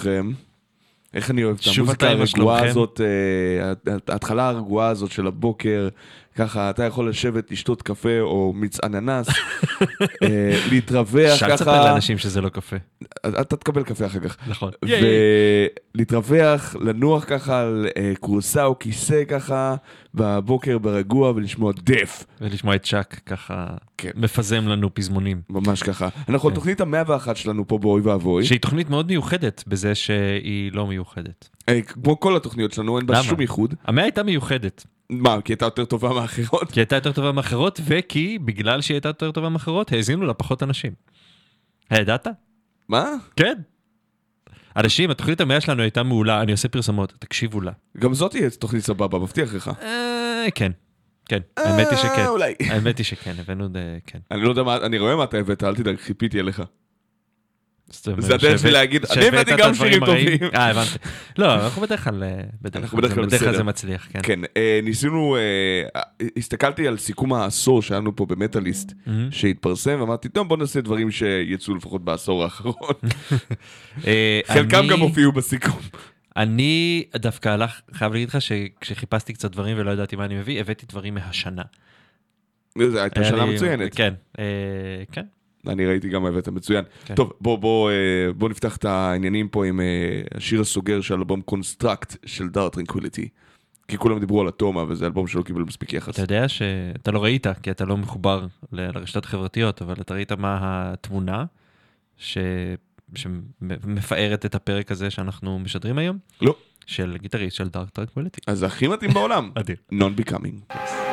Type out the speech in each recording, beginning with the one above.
שלומכם? איך אני אוהב את המוזיקה הרגועה? הזאת, אה, ההתחלה הרגועה הזאת של הבוקר, ככה אתה יכול לשבת, לשתות קפה או מיץ אננס, אה, להתרווח אפשר לספר ככה, לאנשים שזה לא קפה. אתה תקבל קפה אחר כך, נכון. ולהתרווח, לנוח ככה על אה, כורסה או כיסא ככה, בבוקר ברגוע ולשמוע דף, ולשמוע את צ'אק ככה כן. מפזם לנו פזמונים. ממש ככה. אנחנו כן. תוכנית המאה ואחת שלנו פה באוי ואבוי, שהיא תוכנית מאוד מיוחדת בזה שהיא לא מיוחדת. אה, כמו כל התוכניות שלנו, אין בה? שום ייחוד. המאה הייתה מיוחדת, מה, כי הייתה יותר טובה מאחרות? כי הייתה יותר טובה מאחרות, וכי בגלל שהיא הייתה יותר טובה מאחרות, האזינו לה פחות אנשים. הידעת? מה? כן. אנשים, התוכנית המאה שלנו הייתה מעולה, אני עושה פרסומות, תקשיבו לה. גם זאת תהיה תוכנית סבבה, מבטיח לך. אה, כן, כן, האמת היא שכן. אה, אולי. האמת היא שכן, הבאנו ד... כן. אני לא יודע מה, אני רואה מה אתה הבאת, אל תדאג, חיפיתי עליך. זה הדרך שלי להגיד, אני הבאתי את גם שירים. טובים. אה, הבנתי. לא, אנחנו בדרך כלל, אה, בדרך כלל, זה- מצליח, כן. כן, אה, ניסינו, אה, הסתכלתי על סיכום העשור שהיה לנו פה במטאליסט. שהתפרסם, ואמרתי, טוב, בוא נעשה דברים שיצאו לפחות בעשור האחרון. חלקם גם הופיעו בסיכום. אני דווקא הלך, חייב להגיד לך שכשחיפשתי קצת דברים ולא ידעתי מה אני מביא, הבאתי דברים מהשנה. זו הייתה שנה מצוינת. כן, כן. אני ראיתי גם הבאת מצוין. כן. טוב, בוא, בוא, אה, בוא נפתח את העניינים פה עם אה, השיר הסוגר של אלבום Construct של Dark Tranquillity. כי כולם דיברו על Atoma, וזה אלבום שלא קיבל מספיק יחס. אתה יודע שאתה לא ראית, כי אתה לא מחובר ל- לרשתות החברתיות, אבל אתה ראית מה התמונה ש... שמפארת את הפרק הזה שאנחנו משדרים היום? לא. של גיטריסט של Dark Tranquillity. אז הכי מתאים בעולם. אדיר. Non-becoming. Thank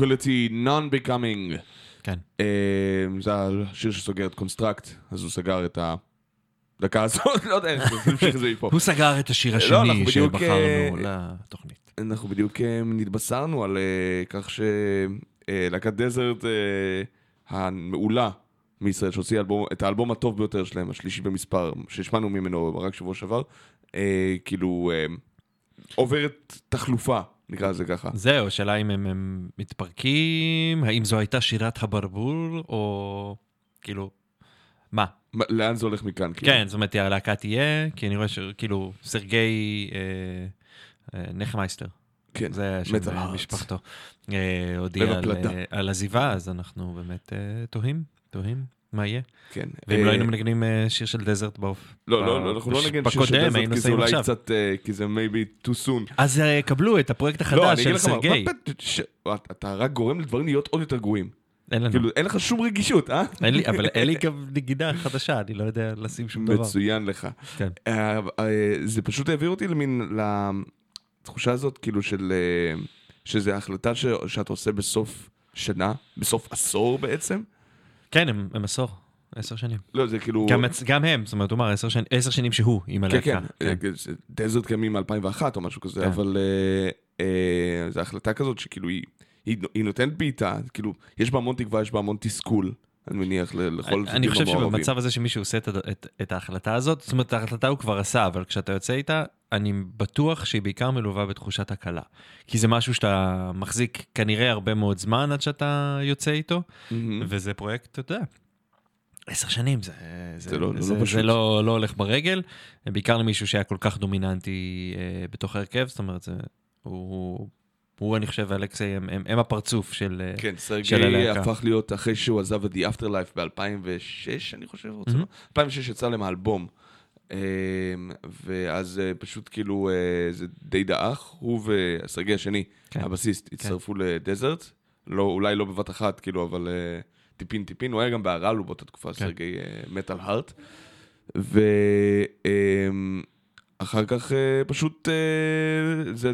Dark Tranquillity None Becoming. כן. אה, זה השיר שסוגר את Construct, אז הוא סגר את הדקה הזאת, לא יודע איך נמשיך את זה מפה. הוא סגר את השיר לא, השני שבחרנו אה, לתוכנית. אנחנו בדיוק אה, נתבשרנו על כך שלהקת Desert המעולה מישראל, שהוציאה את האלבום הטוב ביותר שלהם, השלישי במספר, שהשמענו ממנו רק שבוע שעבר, כאילו עוברת תחלופה, נקרא לזה ככה. זהו, השאלה אם הם, הם מתפרקים, האם זו הייתה שירת הברבור, או כאילו, מה? מה- לאן זה הולך מכאן? כאילו? כן, זאת אומרת, הלהקה תהיה, כי אני רואה שכאילו, סרגי אה, אה, נחמייסטר, כן, זה שם. משפחתו, אה, הודיע על. אה, על עזיבה, אז אנחנו באמת אה, תוהים, תוהים, מה יהיה? כן. ואם אה, לא היינו מנגנים אה, שיר של Desert בעוף. לא, לא, לא, אנחנו לא נגן שיר של Desert, כי זה אולי. קצת, אה, כי זה maybe too soon. אז אה, קבלו את הפרויקט לא, החדש של סרגי. אתה רק גורם לדברים להיות עוד יותר גרועים. אין לנו. כאילו, אין לך שום רגישות, אה? אין לי, אבל אין לי גם נגידה חדשה, אני לא יודע לשים שום דבר. מצוין לך. כן. אה, אה, זה פשוט העביר אותי למין, לתחושה הזאת, כאילו של, אה, שזה החלטה ש- שאתה עושה בסוף שנה, בסוף עשור בעצם. כן, הם הם עשור, עשר שנים. לא, זה כאילו... גם גם הם, זאת אומרת, הוא אמר עשר שנים- עשר שנים שהוא עם כן, הלהקה. כן, אה, זה- דזרט קיימים מ-2001 או משהו כזה, כן. אבל אה, אה, זו החלטה כזאת שכאילו היא, היא, היא נותנת בעיטה, כאילו, יש בה המון תקווה, יש בה המון תסכול, אני מניח, לכל אני הצדדים חושב המעורבים. שבמצב הזה שמישהו עושה את, את, את ההחלטה הזאת, זאת אומרת, את ההחלטה הוא כבר עשה, אבל כשאתה יוצא איתה, אני בטוח שהיא בעיקר מלווה בתחושת הקלה. כי זה משהו שאתה מחזיק כנראה הרבה מאוד זמן עד שאתה יוצא איתו, מהמם. וזה פרויקט, אתה יודע. עשר שנים זה, זה, זה לא- זה, לא זה, פשוט. זה לא, לא הולך ברגל, בעיקר למישהו שהיה כל כך דומיננטי אה, בתוך ההרכב, זאת אומרת, זה, הוא, הוא, אני חושב, ואלכסי, הם, הם, הם הפרצוף של... אה, כן, סרגי הלהקה. הפך להיות אחרי שהוא עזב את The Afterlife ב-2006, אני חושב, רוצה לומר. 2006 יצא להם האלבום. אמ, ואז אה, פשוט כאילו אה, זה די דעך, הוא וסרגי השני, כן. הבסיסט, הצטרפו לדזרט, לא, אולי לא בבת אחת, כאילו, אבל טיפין טיפין, הוא היה גם בהרלו באותה תקופה, סרגי מטאל הארט. ואחר כך אה, פשוט, אה, זה,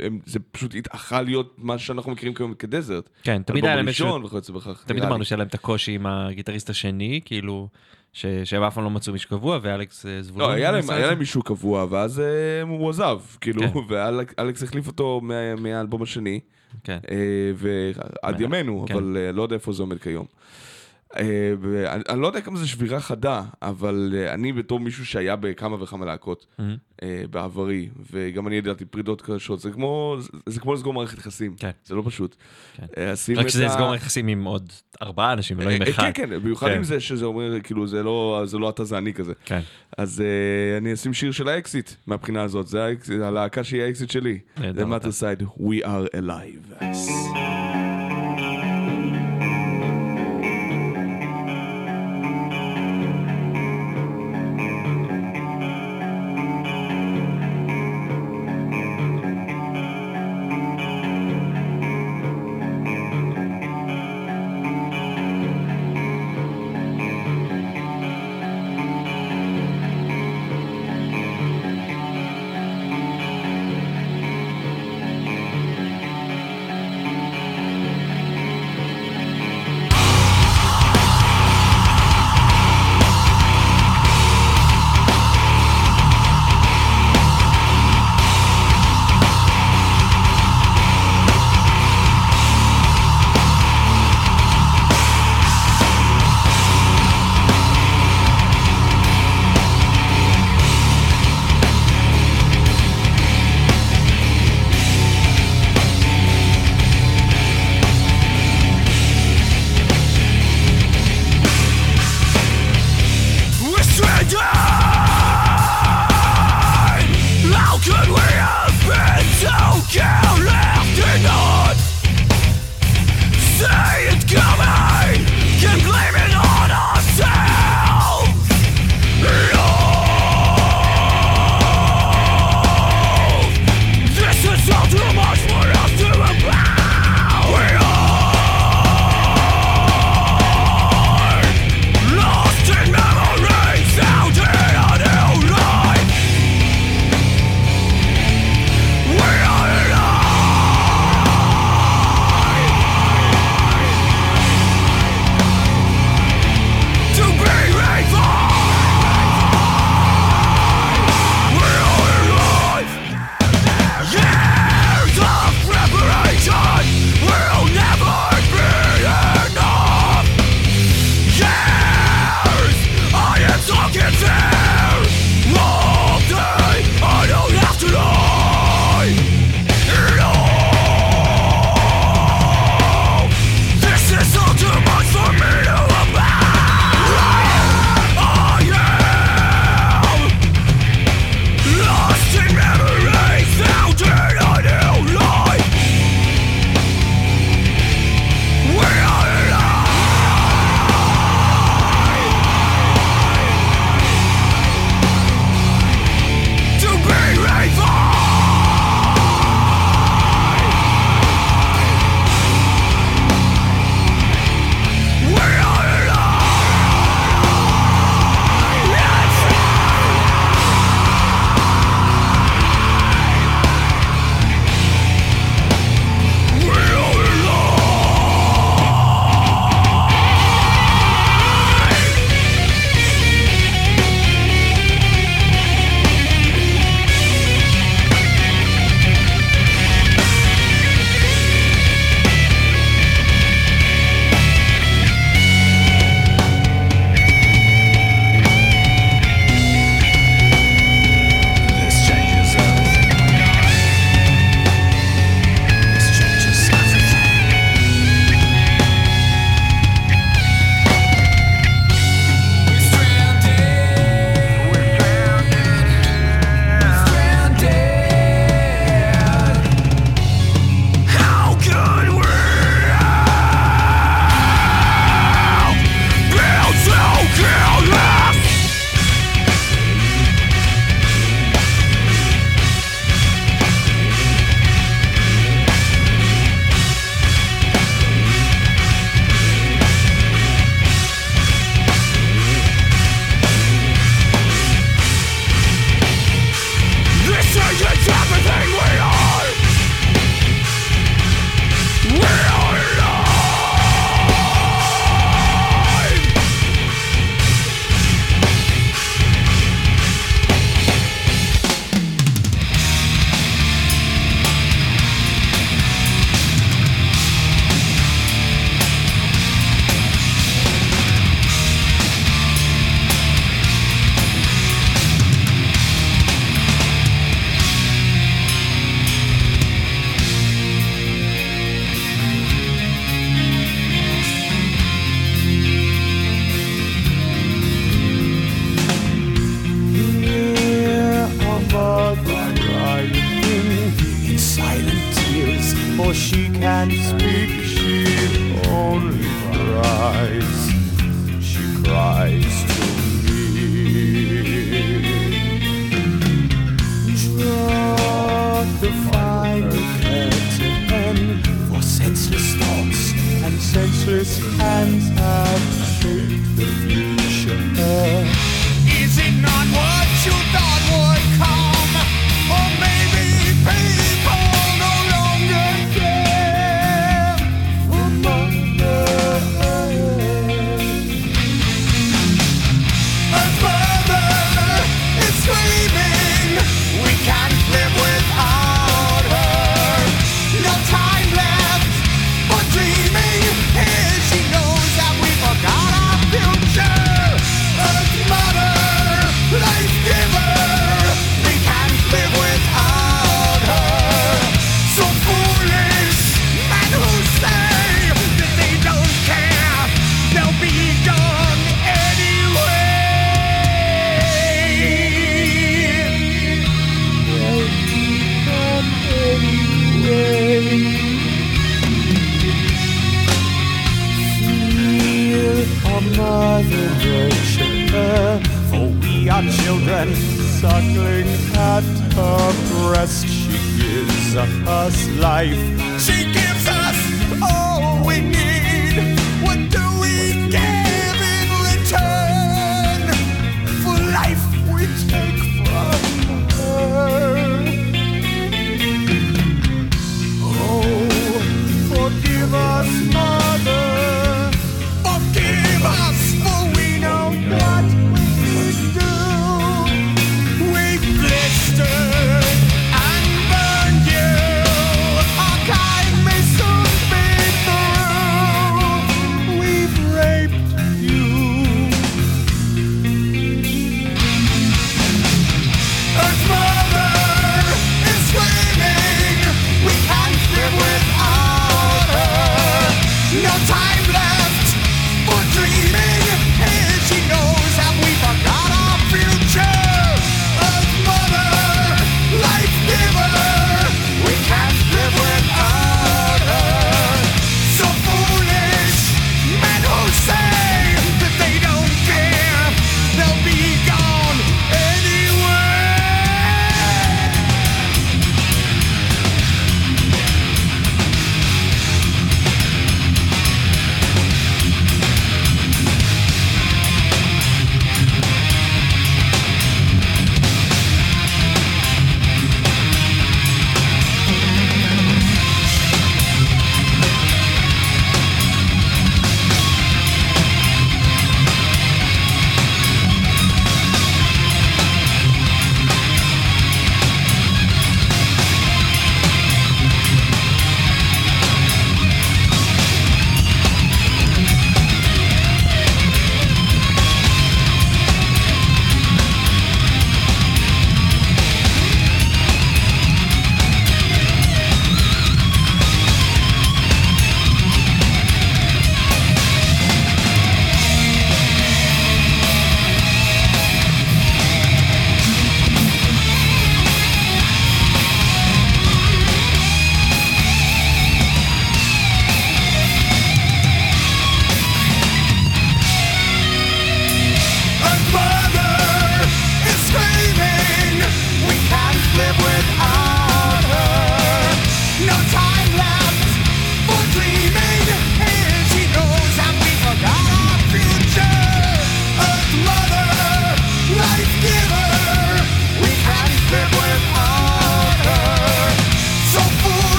אה, זה פשוט התאחה להיות מה שאנחנו מכירים כיום כדזרט. כן, תמיד היה להם. ראשון וכיוצא בכך. תמיד אמרנו. שהיה להם את הקושי עם הגיטריסט השני, כאילו, ש- שהם אף פעם לא מצאו מישהו קבוע, ואלכס זבולון... לא, היה להם, היה להם. מישהו קבוע, ואז הוא עזב, כאילו, כן. ואלכס החליף אותו מה- מהאלבום השני, כן. ועד ימינו, כן. אבל לא יודע איפה זה עומד כיום. אה, אני לא יודע כמה זה שבירה חדה, אבל אה, אני בתור מישהו שהיה בכמה וכמה להקות. אה, בעברי, וגם אני ידעתי פרידות קשות, זה כמו, לסגור מערכת יחסים, כן. זה לא פשוט. כן. רק שזה ה- יסגור יחסים עם עוד ארבעה אנשים ולא עם אחד. כן, כן, במיוחד כן. עם זה שזה אומר, כאילו, זה לא לא אתה זה אני כזה. כן. אז אני אשים שיר של האקסיט מהבחינה הזאת, זה הלהקה שהיא האקסיט שלי. אתה. מאטר סייד, We are alive.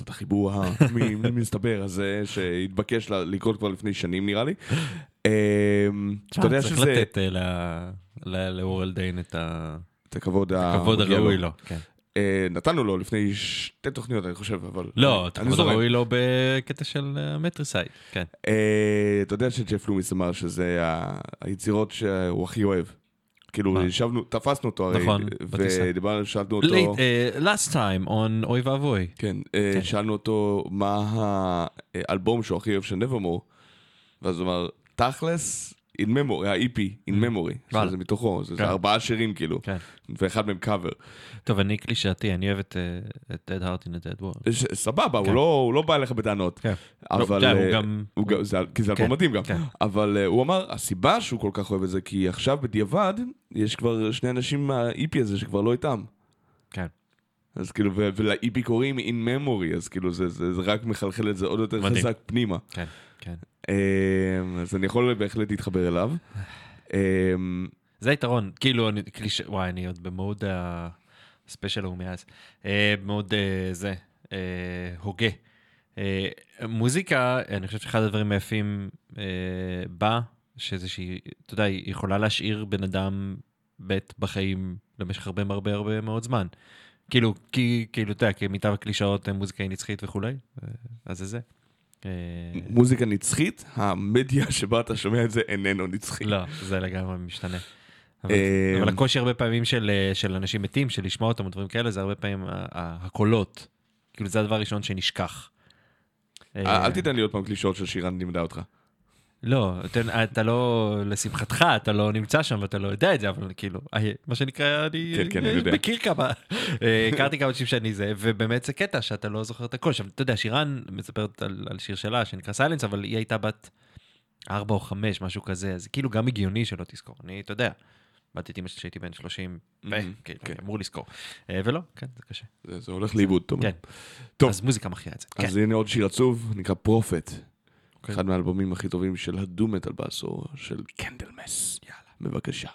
לעשות את החיבור המסתבר הזה, שהתבקש לקרות כבר לפני שנים נראה לי. אמ, אתה יודע שזה... צריך לתת אה, לאורל דיין את הכבוד הראוי לו. כן. אה, נתנו לו לפני שתי תוכניות אני חושב אבל לא את הכבוד הראוי לו בקטע של אה, מטריסייד כן. אתה יודע שג'ף לומיס אמר שזה היצירות שהוא הכי אוהב. כאילו? ישבנו, תפסנו אותו הרי, נכון, בטיסה. ודיברנו, שאלנו אותו... Late, אה, last time on אוי ואבוי. כן, אה, כן. שאלנו אותו מה האלבום שהוא הכי אוהב של נברמור, ואז הוא אמר, תכלס, in memory, ה-EP, in memory, וואלה. שזה מתוכו, זה זה כן. ארבעה שירים כאילו, כן. ואחד מהם קאבר. טוב, אני קלישאתי, אני אוהב את אה, את Dead Heart in a Dead World. סבבה, הוא כן. לא הוא לא בא אליך בטענות, כן. אבל... לא, יודע, אה, הוא גם... הוא גם- זה- כי זה אלבום מדהים גם. אבל אה, הוא אמר, הסיבה שהוא כל כך אוהב את זה, כי עכשיו בדיעבד, יש כבר שני אנשים מה-EP הזה שכבר לא איתם. כן. אז כאילו, ול-EP קוראים in memory, אז כאילו זה, זה, זה רק מחלחל את זה עוד יותר מדהים. חזק פנימה. כן, כן. אמ, אז אני יכול בהחלט להתחבר אליו. אמ, זה היתרון, כאילו, אני, קליש... וואי, אני עוד במוד הספיישל ההוא מאז. אה, במוד אה, זה, אה, הוגה. מוזיקה, אני חושב שאחד הדברים היפים בה, שזה שהיא, אתה יודע, היא יכולה להשאיר בן אדם בית בחיים למשך הרבה הרבה הרבה מאוד זמן. כאילו, כי, כאילו, אתה יודע, כמיטב הקלישאות, מוזיקה היא נצחית וכולי, אז זה זה. אה, מוזיקה נצחית, המדיה שבה אתה שומע את זה איננו נצחי. לא, זה לגמרי משתנה. אבל, אה, אבל הקושי הרבה פעמים של, אה, של אנשים מתים, של לשמוע אותם ודברים כאלה, זה הרבה פעמים הקולות. כאילו זה הדבר הראשון שנשכח. אל תיתן לי עוד פעם קלישאות של שירן לימדה אותך. לא, אתה, אתה לא, לשמחתך, אתה לא נמצא שם ואתה לא יודע את זה, אבל כאילו, אה, מה שנקרא, אני כן, כן, אה, אני יודע. מכיר כמה, אה, הכרתי כמה אנשים שאני זה, ובאמת זה קטע שאתה לא זוכר את הכל. עכשיו, אתה יודע, שירן מספרת על, על שיר שלה שנקרא סיילנס, אבל היא הייתה בת ארבע או חמש, משהו כזה, אז כאילו גם הגיוני שלא תזכור. אני, אתה יודע, באתי את אמא שלי כשהייתי בן 30, ו, מהמם, כאילו, כן. אני אמור לזכור. אה, ולא, כן, זה קשה. זה הולך לאיבוד, טוב. כן. טוב. אז מוזיקה מכריעה את זה. כן. אז הנה עוד שיר עצוב, נקרא פרופט. אוקיי. אחד מהאלבומים הכי טובים של הדו-מטל בעשור, של קנדלמס. יאללה. בבקשה.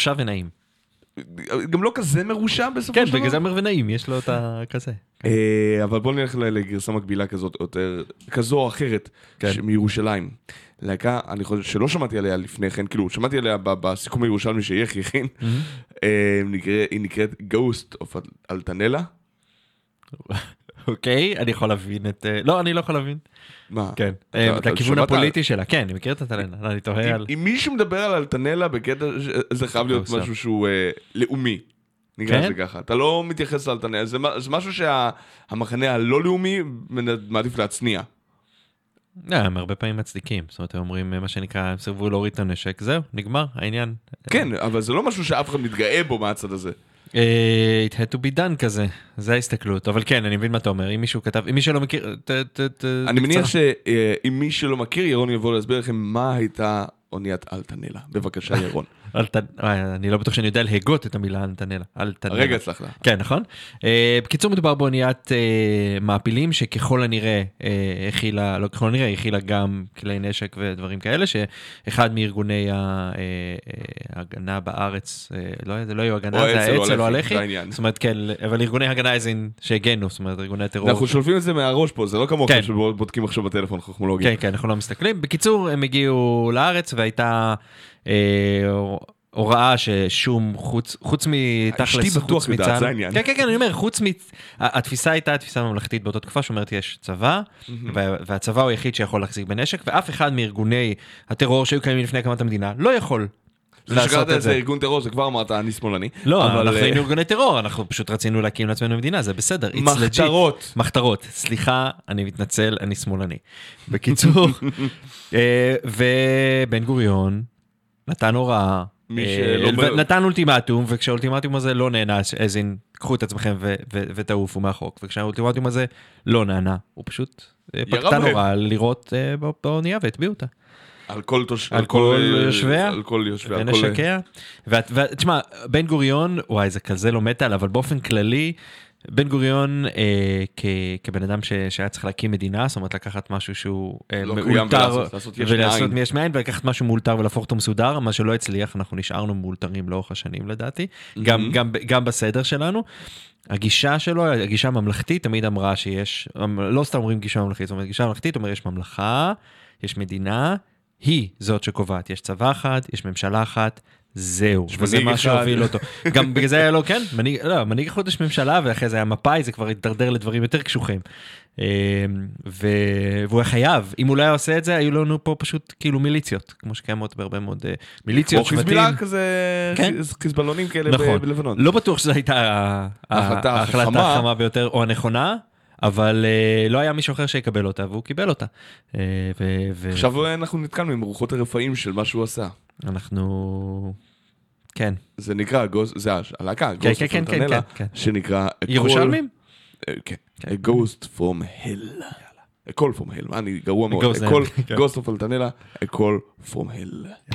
מרושע ונעים. גם לא כזה מרושע בסופו כן, של דבר. בגלל זה אומר ונעים, יש לו את הכזה. אה, אבל בוא נלך לגרסה מקבילה כזאת, יותר, כזו או אחרת, כן. מירושלים. להקה, אני חושב שלא שמעתי עליה לפני כן, כאילו, שמעתי עליה בסיכום הירושלמי שיחי הכין. אה, היא נקראת Ghost of אלטנלה. אוקיי, אני יכול להבין את... אה, לא, אני לא יכול להבין. מה? כן. אה, את הכיוון שמעת? הפוליטי שלה, כן, אני מכיר את הטלנה, אני תוהה על... אם- מישהו מדבר על אלטנלה בקטע, זה חייב להיות. משהו שהוא אה, לאומי. נקרא כן? לזה ככה. אתה לא מתייחס לאלטנלה, זה משהו שהמחנה הלא לאומי מעדיף להצניע. לא, הם הרבה פעמים מצדיקים, זאת אומרת, הם אומרים אה, מה שנקרא, הם סירבו להוריד את הנשק, זהו, נגמר העניין. כן, אבל זה לא משהו שאף אחד מתגאה בו מהצד הזה. אה, it had to be done כזה, זה ההסתכלות, אבל כן, אני מבין מה אתה אומר, אם מישהו כתב, אם מי שלא מכיר, ת- ת- ת- אני מניח. שאם מי שלא מכיר, ירון יבוא להסביר לכם מה הייתה אוניית אלטנלה. בבקשה, ירון. אה, אני לא בטוח שאני יודע להגות את המילה אלטנלה. הרגע הצלחת. כן, נכון? אה, בקיצור, מדובר באוניית אה, מעפילים שככל הנראה אה, הכילה, לא ככל הנראה, הכילה גם כלי נשק ודברים כאלה, שאחד מארגוני ההגנה בארץ, לא, זה לא יהיו הגנה, זה האצ"ל או האצ"ל או הלח"י, הלח"י. זה העניין. זאת אומרת, כן, אבל ארגוני הגנה איזין שהגנו, זאת אומרת, ארגוני טרור. אנחנו שולפים את זה מהראש פה, זה לא כמוכם כן. שבודקים עכשיו בטלפון חכמולוגי. כן, כן, אנחנו לא מסתכלים. בקיצור, הם הגיעו לארץ והייתה הוראה ששום, חוץ, חוץ מתכלס, אשתי בטוח יודעת, מצה"ל- זה העניין. כן, כן, כן, אני אומר, חוץ מ... התפיסה הייתה תפיסה ממלכתית באותה תקופה שאומרת יש צבא, וה- והצבא הוא היחיד שיכול להחזיק בנשק, ואף אחד מארגוני הטרור שהיו קיימים לפני הקמת המדינה לא יכול זה שקראת את את זה זה. ארגון טרור, זה כבר אמרת, אני שמאלני. לא, אבל, אנחנו אה, היינו ארגוני טרור, אנחנו פשוט רצינו להקים לעצמנו מדינה, זה בסדר. מחתרות. מחתרות. סליחה, אני מתנצל, אני שמאלני. בקיצור, אה, ובן גוריון נתן הוראה, אה, נתן אולטימטום, וכשהאולטימטום הזה לא נענש, אז אין, קחו את עצמכם ותעופו מהחוק, וכשהאולטימטום הזה לא נענה, הוא פשוט אה, פקטן בהם. הוראה לירות אה, בא- באונייה והטביעו אותה. על כל תוש... על כל יושביה? על כל יושביה. ונשקיה. ותשמע, בן גוריון, וואי, זה כזה לא מטאל, אבל באופן כללי, בן גוריון אה, כ, כבן אדם ש, שהיה צריך להקים מדינה, זאת אומרת לקחת משהו שהוא אה, לא מאולתר, ולעשות-. מיש מאין, ולקחת משהו מאולתר ולהפוך אותו מסודר, מה שלא הצליח, אנחנו נשארנו מאולתרים לאורך השנים לדעתי, גם, גם, גם בסדר שלנו. הגישה שלו, הגישה הממלכתית, תמיד אמרה שיש, לא סתם אומרים גישה ממלכתית, זאת אומרת גישה ממלכתית אומר יש ממלכה, יש מדינה, היא זאת שקובעת, יש צבא אחד, יש ממשלה אחת, זהו, וזה מה. שהוביל אותו. גם בגלל זה היה לו, כן, מנהיג, לא, מנהיג יש ממשלה, ואחרי זה היה מפא"י, זה כבר הידרדר לדברים יותר קשוחים. אה, ו... והוא היה חייב, אם הוא לא היה עושה את זה, היו לנו פה פשוט כאילו מיליציות, כמו שקיימות בהרבה מאוד אה, מיליציות, כמו חיזבאללה שבטים. כזה, כן. חיז- חיזבאללונים כאלה נכון. בלבנון. לא בטוח שזו הייתה ההחלטה. החכמה ביותר או הנכונה, אבל אה, לא היה מישהו אחר שיקבל אותה, והוא קיבל אותה. אה, ו- עכשיו אה, אנחנו נתקלנו עם רוחות הרפאים של מה שהוא עשה. אנחנו... כן. זה נקרא, גוס- זה הלהקה, כן, Ghost כן, כן, כן, כן, כן. שנקרא... ירושלמים? אה, כן, A Ghost from Hell. A Call from Hell, מה, אני גרוע מאוד. Ghost כן. Of Fontanella, A Call from Hell.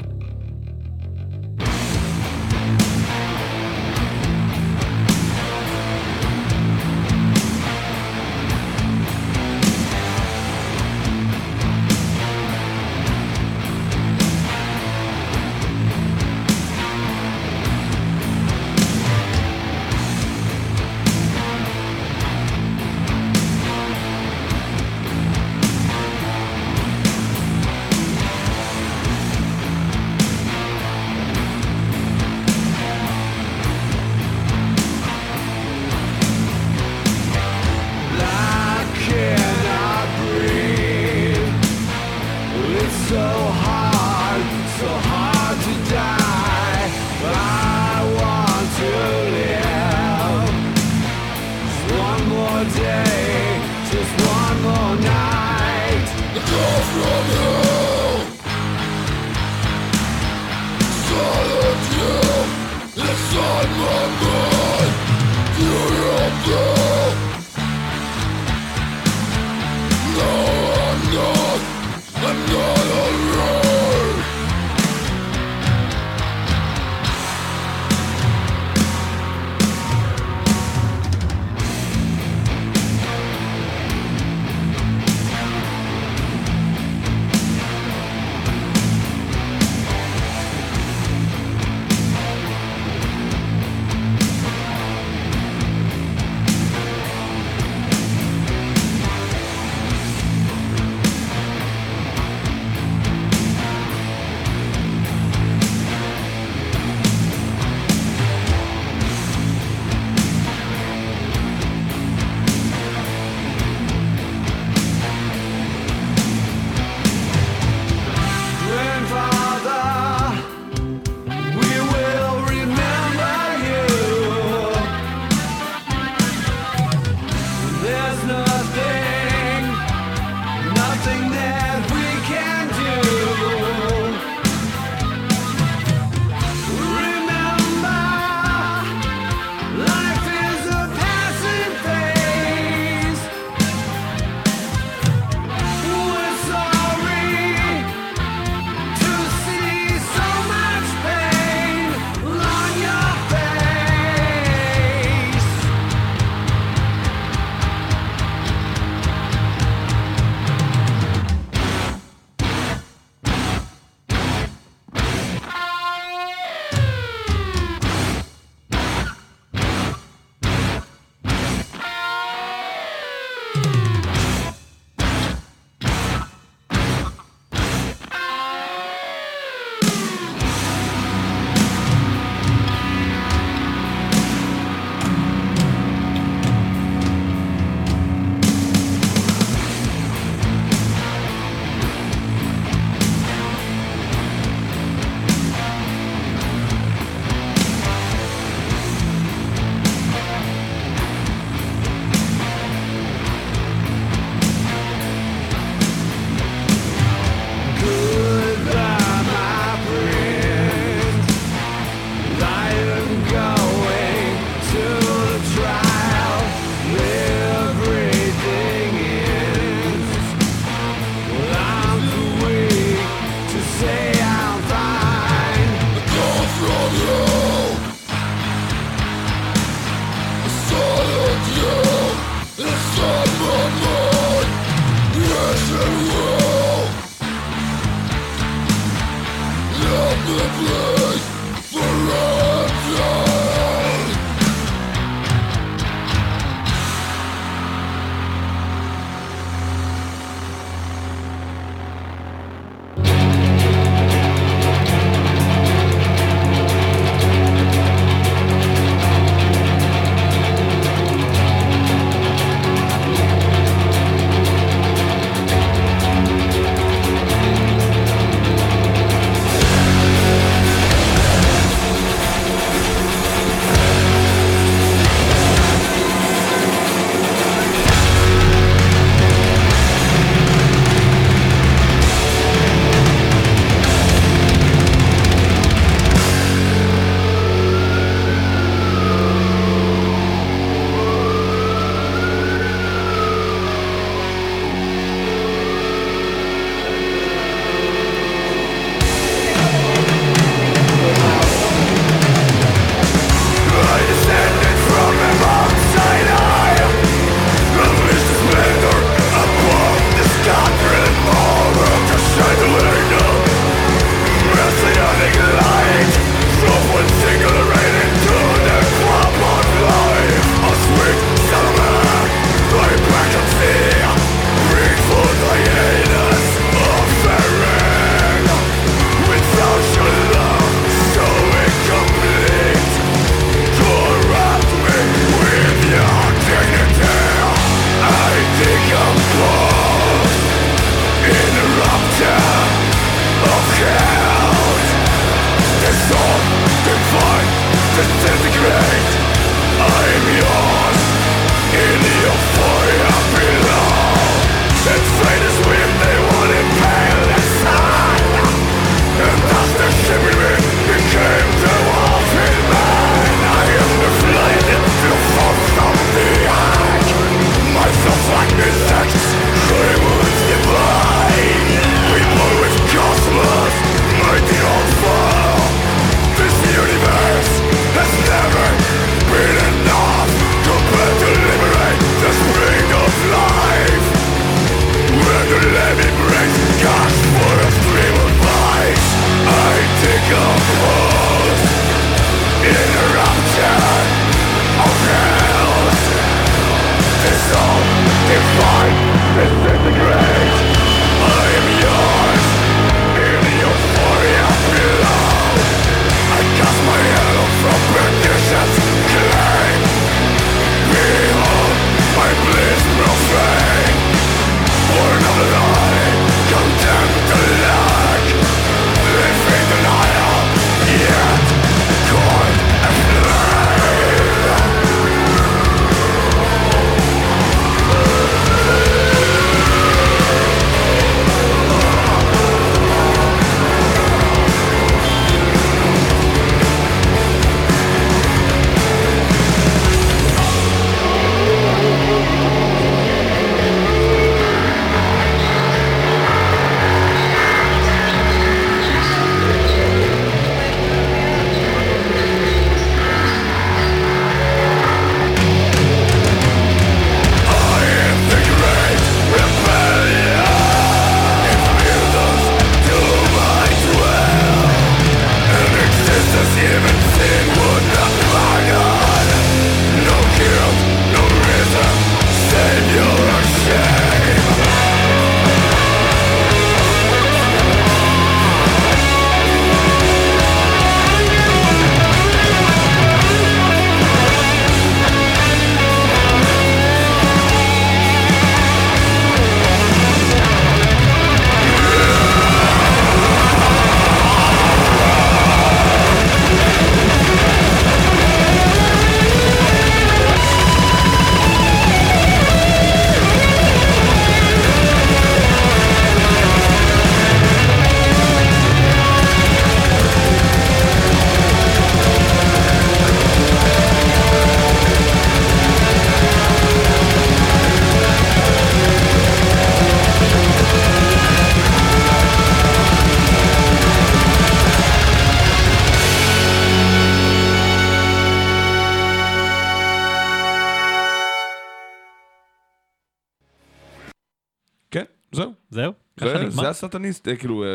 ה Satanist, אה, כאילו, אה,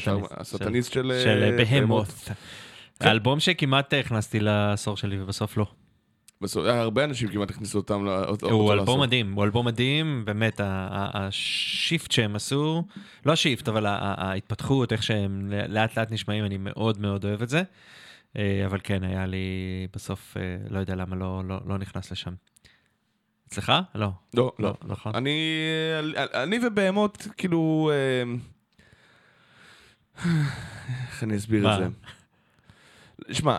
Satanist. ה Satanist של... אה, של Behemoth. כן. האלבום שכמעט הכנסתי לעשור שלי ובסוף לא. בסוף, אה, הרבה אנשים כמעט הכניסו אותם ל- אותו הוא. אלבום מדהים, הוא אלבום מדהים, באמת, ה shift שהם עשו, לא ה shift, אבל ההתפתחות, איך שהם לאט לאט נשמעים, אני מאוד מאוד אוהב את זה. אה, אבל כן, היה לי בסוף, אה, לא יודע למה לא- לא לא נכנס לשם. אצלך? לא. לא, לא. נכון. אני, אני ובהמות, כאילו... איך אני אסביר? את זה? שמע,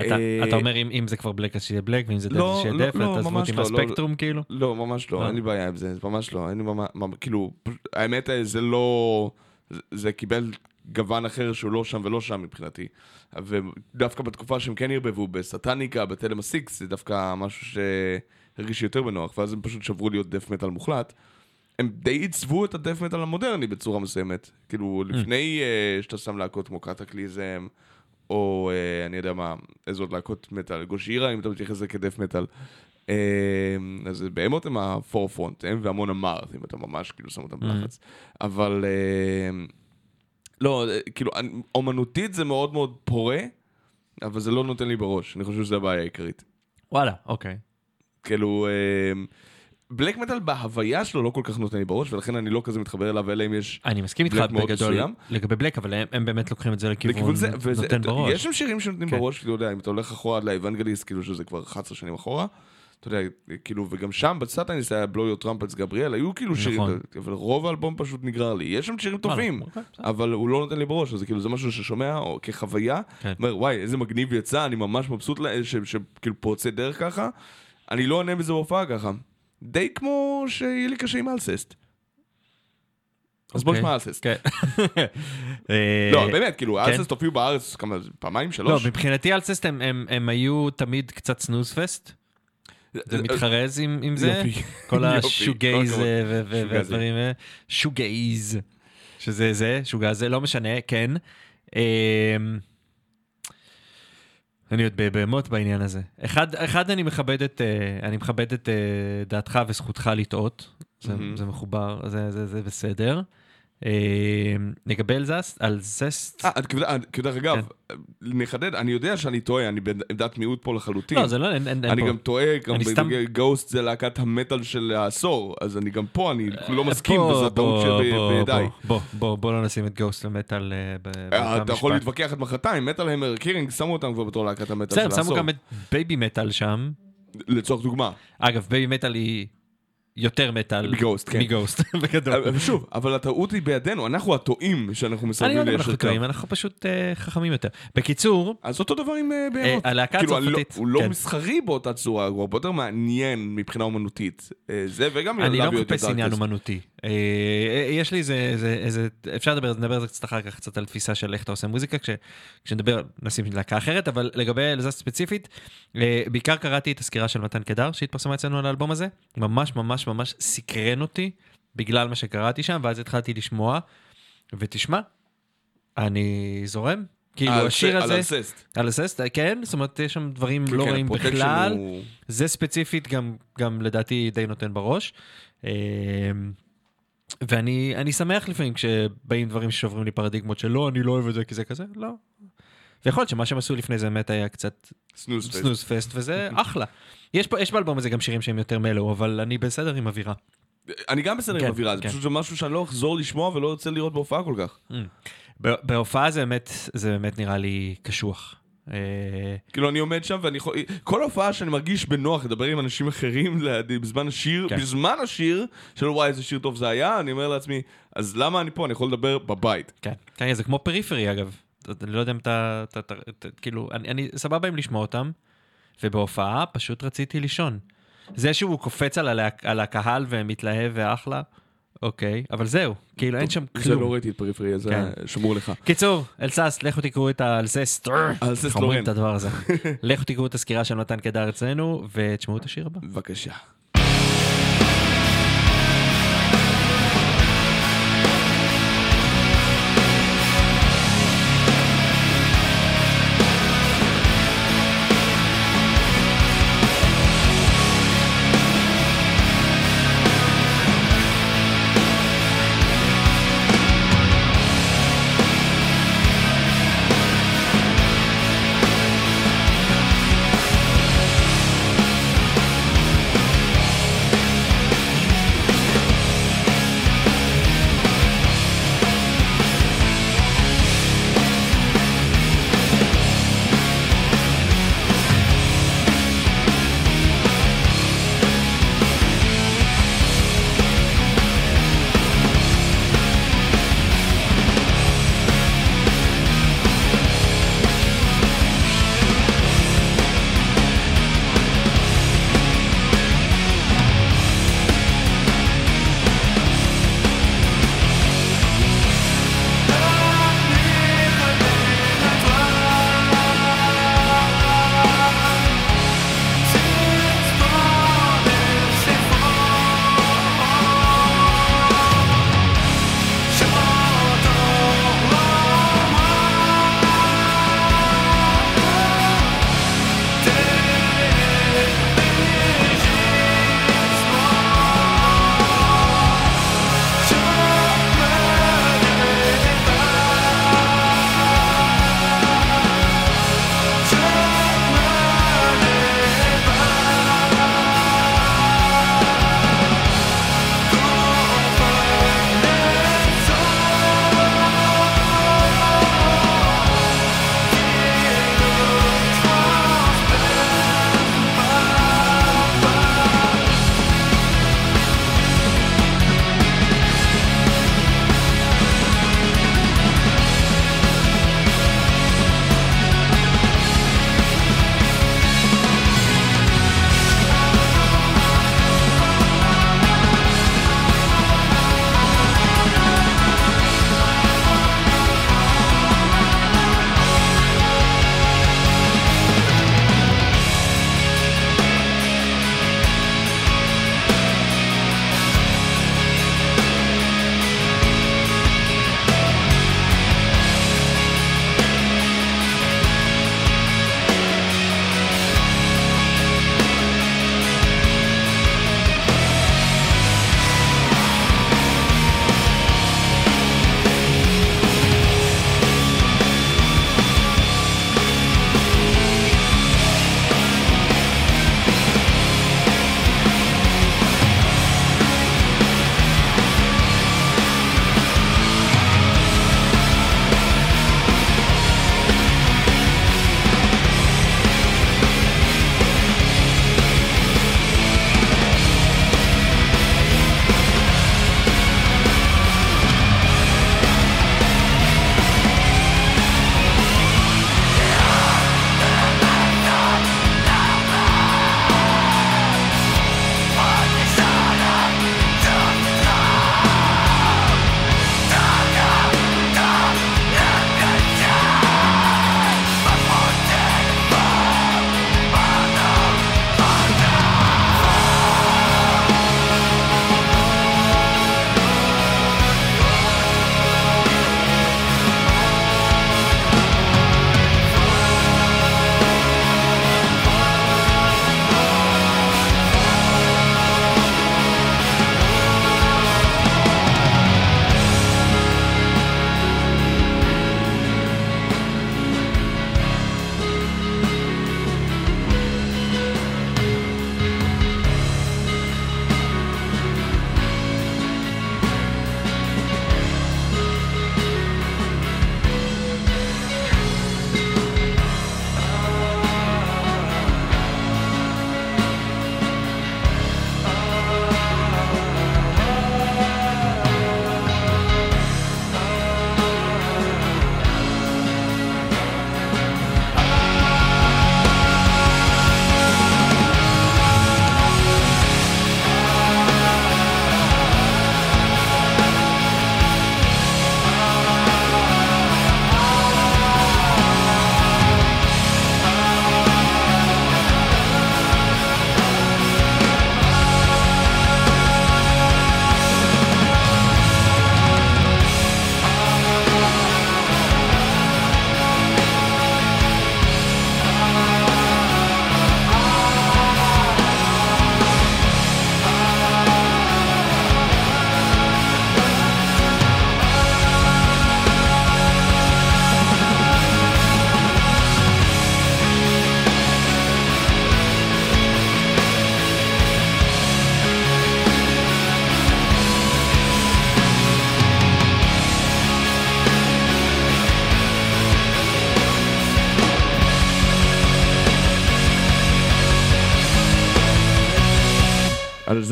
אתה אה, אתה אומר אם אם זה כבר בלק אז שיהיה בלק, ואם זה דף לא, אז שיהיה לא, דף, לא, ותעזבו ממש אותי לא, לא. מהספקטרום כאילו? לא, ממש לא, אה? אין לי בעיה עם זה, ממש לא, אין לי ממש, כאילו, האמת, זה לא, זה קיבל גוון אחר שהוא לא שם ולא שם מבחינתי. ודווקא בתקופה שהם כן ערבבו בסטניקה, בתלם הסיקס, זה דווקא משהו שהרגיש יותר בנוח, ואז הם פשוט שברו להיות דף מטאל מוחלט. הם די עיצבו את הדף מטאל המודרני בצורה מסוימת. כאילו, לפני אה, שאתה שם להקות כמו קטקליזם, או אה, אני יודע מה, איזה עוד להקות מטאל, גושירה, אם אתה מתייחס לזה כדף מטאל. אה, אז בהמות הם הפורפרונט, הם והמון אמרת, אם אתה ממש כאילו שם אותם בלחץ. אבל אה, לא, כאילו, אומנותית זה מאוד מאוד פורה, אבל זה לא נותן לי בראש, אני חושב שזו הבעיה העיקרית. וואלה, אוקיי. כאילו, אה, black metal בהוויה שלו לא כל כך נותן לי בראש, ולכן אני לא כזה מתחבר אליו, אלא אם יש... אני מסכים איתך בגדול. לגבי black, אבל הם- הם באמת לוקחים את זה לכיוון לכיוון זה, וזה, נותן בראש. יש שם שירים שנותנים כן. בראש, כאילו, יודע, אם אתה הולך אחורה עד ל Evangelion, כאילו שזה כבר 11 שנים אחורה, אתה יודע, כאילו, וגם שם ב Satanist היה Blow Your Trumpets Gabriel, היו כאילו שירים, נכון. אבל רוב האלבום פשוט נגרר לי. יש שם שירים טובים, אוקיי. אבל הוא לא נותן לי בראש, אז כאילו זה משהו ששומע או כחוויה, כן. אומר, וואי, איזה מגניב יצא, אני ממש מבסוט שכאילו פורצי דרך ככה, אני לא עונה בזה בהופעה ככה. די כמו שיהיה לי קשה עם אלססט. אז בוא אוקיי. נשמע אלססט. כן. אה, לא, באמת, כאילו, כן. אלססט הופיעו בארץ כמה, פעמיים, לא, שלוש? מבחינתי אלצסט הם- היו תמיד קצת סנוז פסט. זה מתחרז עם זה? כל השוגייז. אה. והדברים האלה. שוגייז. שזה זה, שוגז זה, לא משנה, כן. אני עוד בבהמות בעניין הזה. אחד, אחד אני מכבד את, אה, אני מכבד את אה, דעתך וזכותך לטעות. זה, מהמם. זה מחובר, זה, זה, זה בסדר. אמ, לגבי אלזסט, אלזסט, אה, כדרך כדרך אגב, נחדד, אני יודע שאני טועה, אני בעמדת מיעוט פה לחלוטין. לא, זה לא, אין, אין אני פה. גם טועה, גם גוסט זה להקת המטאל של העשור, אז אני גם פה, אני לא מסכים, וזו טעות בוא, שב- בוא. בוא, בוא, לא נשים את גוסט ומטאל אה, אה, אתה יכול. להתווכח עד מחרתיים, Metal Hammer Kerrang, שמו אותם כבר בתור להקת המטאל של בסדר, העשור. שמו גם את Babymetal שם. לצורך דוגמה. אגב, Babymetal היא יותר מטאל. מ Ghost, כן. מ Ghost, בגדול. שוב, אבל הטעות היא בידינו, אנחנו הטועים שאנחנו אני מסרבים לא יודע אם אנחנו. טועים, אנחנו פשוט אה, חכמים יותר. בקיצור, אז אותו דבר עם אה. אה, הלהקה כאילו, אני לא- הצרפתית, הוא לא כן. מסחרי באותה צורה, הוא הרבה יותר מעניין מבחינה אומנותית. אה, זה וגם אני לא מחפש עניין. אומנותי. אה, אה, יש לי איזה, איזה, איזה, אפשר לדבר, נדבר על זה קצת אחר כך, קצת על תפיסה של איך אתה עושה מוזיקה, כש, כשנדבר, נשים להקה אחרת, אבל לגבי אלזה ספציפית, אה, בעיקר קראתי את הסקירה של מתן קדר שהתפרסמה אצלנו על האלבום הזה, ממש ממש ממש סקרן אותי בגלל מה שקראתי שם, ואז התחלתי לשמוע, ותשמע, אני זורם. כאילו על השיר על הזה, אלססט. על הססט, כן, זאת אומרת יש שם דברים כן, לא כן, רעים בכלל. הוא- זה ספציפית גם, גם לדעתי די נותן בראש. ואני אני שמח לפעמים כשבאים דברים ששוברים לי פרדיגמות שלא, אני לא אוהב את זה כי זה כזה, לא. ויכול להיות שמה שהם עשו לפני זה באמת היה קצת סנוז. סנוז פסט וזה אחלה. יש, פה, יש באלבום הזה גם שירים שהם יותר מלו, אבל אני בסדר עם אווירה. אני גם בסדר כן, עם אווירה, זה כן. פשוט זה משהו שאני לא אחזור לשמוע ולא ארצה לראות בהופעה כל כך. ב- בהופעה זה באמת, זה באמת נראה לי קשוח. אה, כאילו אני עומד שם ואני יכול... כל הופעה שאני מרגיש בנוח לדבר עם אנשים אחרים לידי בזמן השיר, כן. בזמן השיר, של וואי איזה שיר טוב זה היה, אני אומר לעצמי, אז למה אני פה? אני יכול לדבר בבית. כן, כן, זה כמו פריפרי אגב. אני לא יודע אם אתה, אתה, אתה, אתה כאילו, אני, אני סבבה עם לשמוע אותם, ובהופעה פשוט רציתי לישון. זה שהוא קופץ על, הלהק, על הקהל ומתלהב ואחלה, אוקיי, אבל זהו, כאילו אין שם זה כלום. לא ראיתי את פריפרי, אז זה כן. שמור לך. קיצור, אלסס, לכו תקראו את האלססט, אלססט לורן. את הדבר הזה. לכו תקראו את הסקירה של מתן קדר אצלנו, ותשמעו את השיר הבא. בבקשה.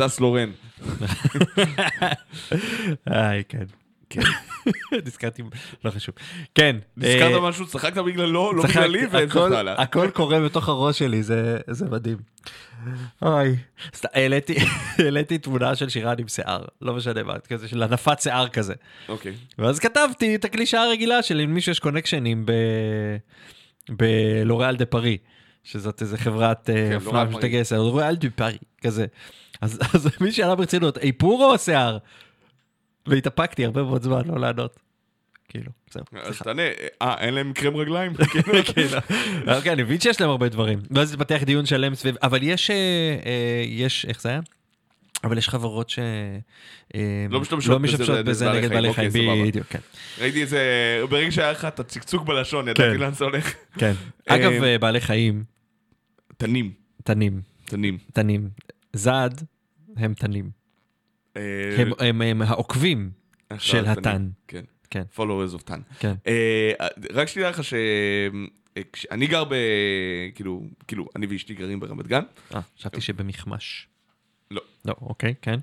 אלזס לורן. איי, כן. כן. נזכרתי, לא חשוב. כן. נזכרת אה, משהו, צחקת בגללו, לא צחקתי, בגללי, והמשכת הכל- הלאה. הכל קורה בתוך הראש שלי, זה זה מדהים. אוי. העליתי תמונה של שירן עם שיער, לא משנה מה, כזה של הנפת שיער כזה. אוקיי. ואז כתבתי את הקלישה הרגילה של אם מישהו יש קונקשנים ב... בלוריאל דה פארי, שזאת איזה חברת אופנה פארי. שתגייס, לוריאל דה פארי, כזה. אז, אז מי שאלה ברצינות, איפור או שיער? והתאפקתי הרבה מאוד זמן לא לענות. כאילו, זהו. אז תענה, אה, אין להם קרם רגליים? כאילו. אוקיי, אני מבין שיש להם הרבה דברים. ואז התפתח דיון שלם סביב, אבל יש, אה, אה, יש, איך זה היה? אבל יש חברות ש... אה, לא משתמשות לא בזה משתמשות נגד בזה בעלי נגד חיים, בעלי אוקיי, חיים. בדיוק, כן. ראיתי את זה, ברגע שהיה לך את הצקצוק בלשון, ידעתי כן. לאן זה הולך. כן. אגב, בעלי חיים, תנים, תנים, תנים. תנים. זד הם תנים. אה, הם- הם הם העוקבים עכשיו של. התן. כן. כן. followers of תן. כן. אה, רק שתדע לך שאני גר ב... כאילו, כאילו, אני ואשתי גרים ברמת גן. אה, חשבתי שבמכמש. לא. לא, אוקיי, כן.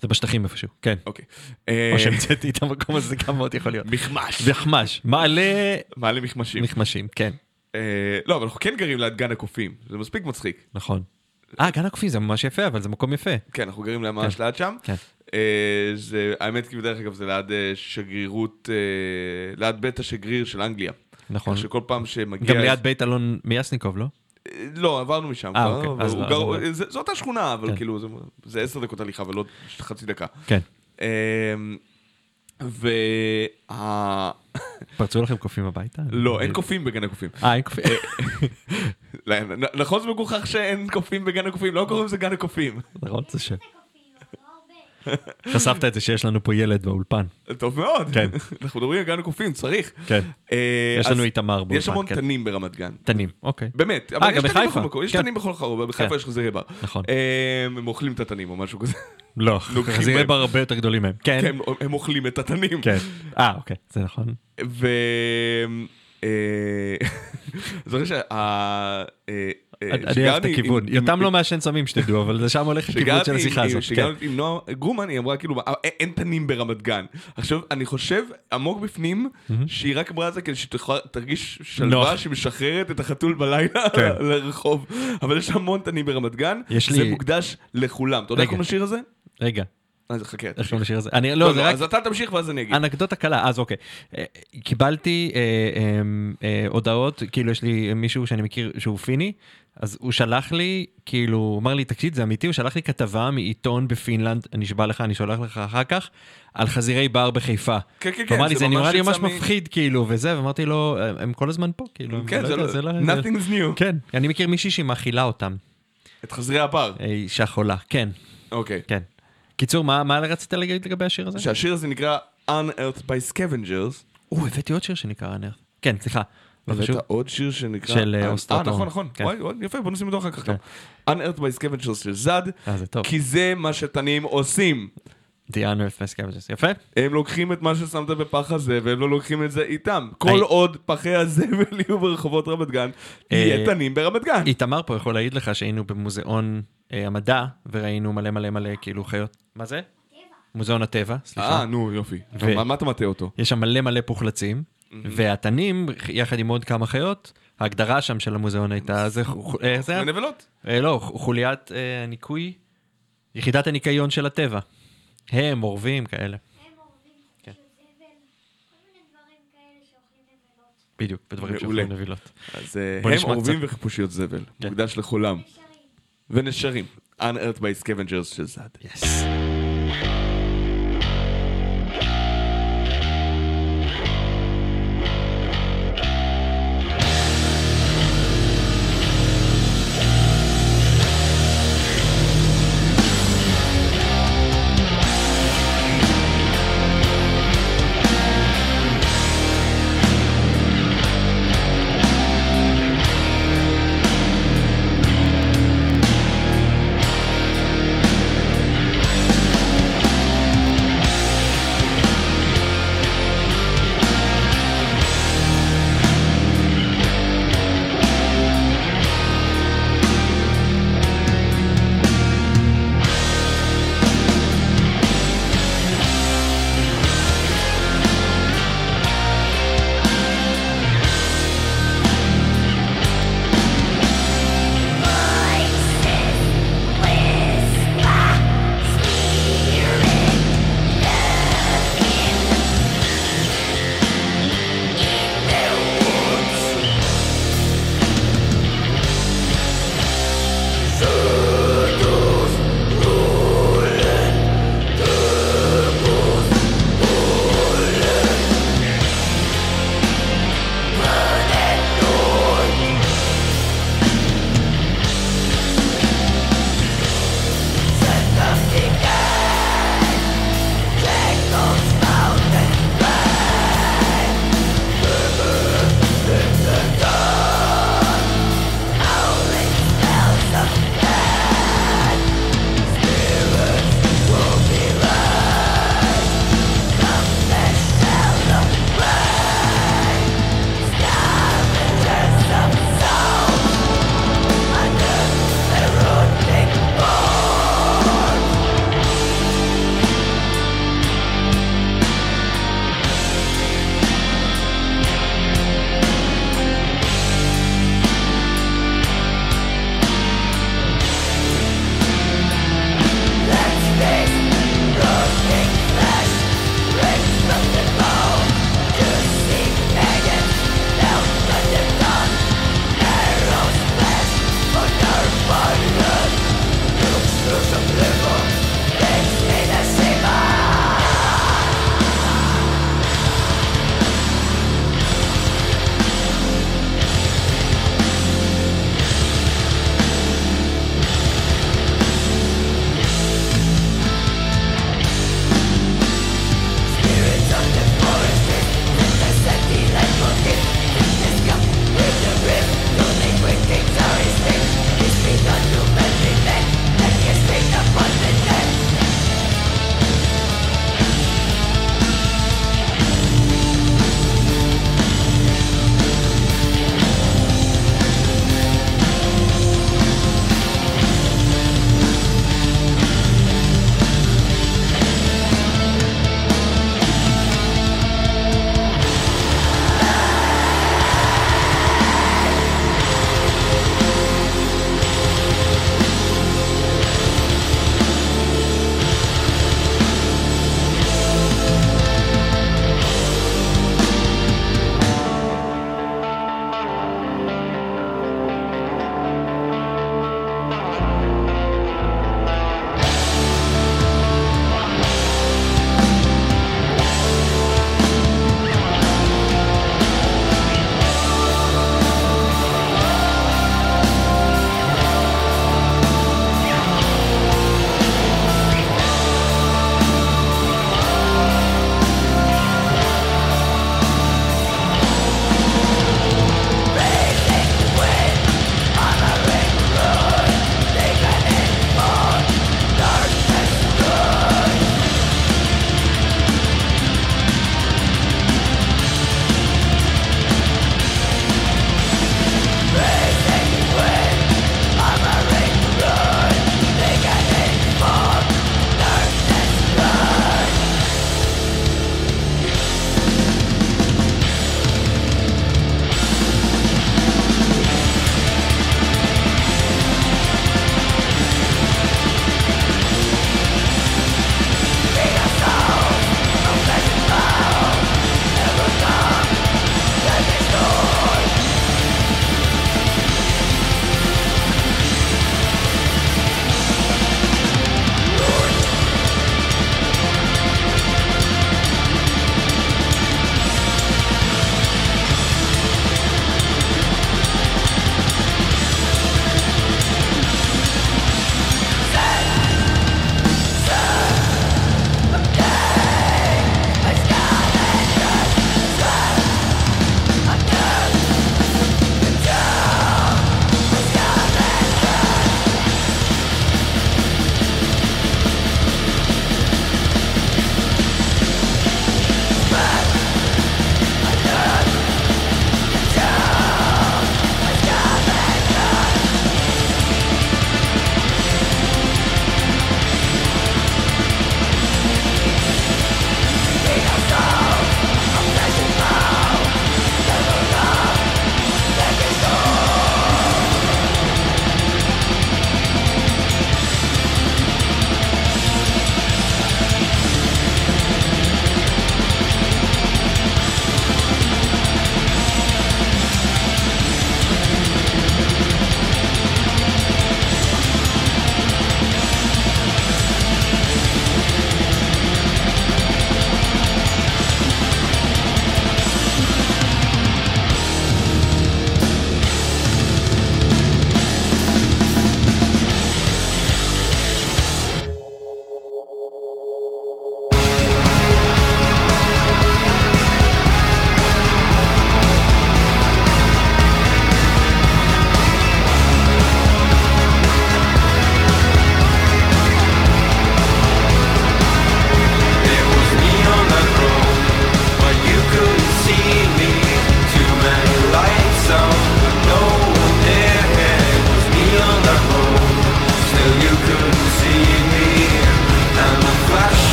זה בשטחים איפשהו, כן. אוקיי. אה, או שהמצאתי את המקום הזה, זה גם מאוד יכול להיות. מכמש. מכמש, מעלה מעלה מכמשים. מכמשים, כן, אה, לא, אבל אנחנו כן גרים ליד גן הקופים. זה מספיק מצחיק. נכון. אה, גן הקופים זה ממש יפה, אבל זה מקום יפה. כן, אנחנו גרים ממש כן. ליד שם. כן. אה, זה, האמת, כאילו, דרך אגב, זה ליד אה, שגרירות, אה, ליד בית השגריר של אנגליה. נכון. שכל פעם שמגיע... גם ליד בית אלון מיאסניקוב, לא? לא, עברנו משם. אה, אוקיי, אבל אז לא, זו אותה שכונה, אבל כן. כאילו, זה- עשר דקות הליכה ולא חצי דקה. כן. אמ, וה... פרצו לכם קופים הביתה? לא, אין קופים בגן הקופים. אה, אין קופים. לא, נכון זה מגוחך שאין קופים בגן הקופים, לא קוראים לזה גן הקופים. נכון, זה שם. חשפת את זה שיש לנו פה ילד באולפן. טוב מאוד. כן. אנחנו מדברים על גן הקופים, צריך. כן. אה, יש לנו איתמר באולפן. יש המון כן. תנים ברמת גן. תנים, אוקיי. באמת, אה, אבל גם יש תנים בחיפה. בכל מקום, יש כן. תנים בכל מקום, בחיפה כן. יש חזירי בר. נכון. אה, הם אוכלים את התנים או משהו כזה. לא, חזירי. בר הרבה יותר גדולים מהם. כן, הם אוכלים את התנים. כן. אה, אוקיי, זה נכון. אה, זוכר שה... אה, אה, אני אוהב את הכיוון. יותם לא מעשן סמים, שתדעו, אבל זה שם הולך הכיוון של השיחה הזאת. כן. שגרתי עם נועה גרומן, היא אמרה כאילו, "אה, אין- תנים ברמת גן. עכשיו, אני חושב עמוק בפנים, שהיא רק אמרה את זה כדי שתרגיש שלווה נוח. שהיא משחררת את החתול בלילה כן. לרחוב. אבל יש המון תנים ברמת גן, זה מוקדש לכולם. אתה יודע איך רגע. קוראים לשיר הזה? רגע, אז חכה. איך קוראים לשיר הזה? אני, לא, לא, זה לא, רק אז אתה תמשיך ואז אני אגיד. אנקדוטה קלה, אז אוקיי. אה, קיבלתי אה, אה, אה, הודעות, כאילו יש לי מישהו שאני מכיר שהוא פיני, אז הוא שלח לי, כאילו, הוא אמר לי, תקשיב, זה אמיתי, הוא שלח לי כתבה מעיתון בפינלנד, אני נשבע לך, אני שולח לך אחר כך, על חזירי בר בחיפה. כן, כן, הוא כן. אמר לי, זה נראה לי ממש מפחיד, כאילו, וזה, ואמרתי לו, "הם- כל הזמן פה, כאילו, כן, זה יודע, לא... זה לא... זה- nothing's new. כן, אני מכיר מישהי שמאכילה אותם, את חזירי הבר. אישה חולה, כן, אוקיי. כן. קיצור, מה מה רצית להגיד לגבי השיר הזה? שהשיר הזה נקרא Unearthed by Scavengers. או, הבאתי עוד שיר שנקרא הנר. כן, סליחה. הבאת. עוד שיר שנקרא... של, אה, אה, אוסטרטון. אה, נכון, נכון. כן. וואי, יפה, בוא נשים אותו אחר כך. גם. Unearthed by Scavengers של זד, אה. כי זה מה שתנים עושים. The Unearthed by Scavengers. יפה? הם לוקחים את מה ששמת בפח הזה, והם לא לוקחים את זה איתם. כל היי. עוד פחי הזבל יהיו ברחובות רמת גן, אה, יהיה תנים ברמת גן. איתמר פה יכול להעיד לך שהיינו במוזיאון אה, המדע, וראינו מלא מלא מלא כאילו חיות. מה זה? מוזיאון הטבע, סליחה. אה, נו, יופי. ו- מה- מה אתה מטעה אותו? יש שם מלא מלא פוחלצים, והתנים, יחד עם עוד כמה חיות, ההגדרה שם של המוזיאון הייתה, זה חו- אה, זה? נבלות. אה, לא, חוליית הניקוי, יחידת הניקיון של הטבע. הם, אורבים, כאלה. הם אורבים כן. בדיוק, בדברים. שאוכלים נבילות. אז אה, הם אורבים. וחיפושיות זבל. כן. מוקדש לכולם. נשרים. ונשרים. Unearthed by Scavengers של זד. יס. Thank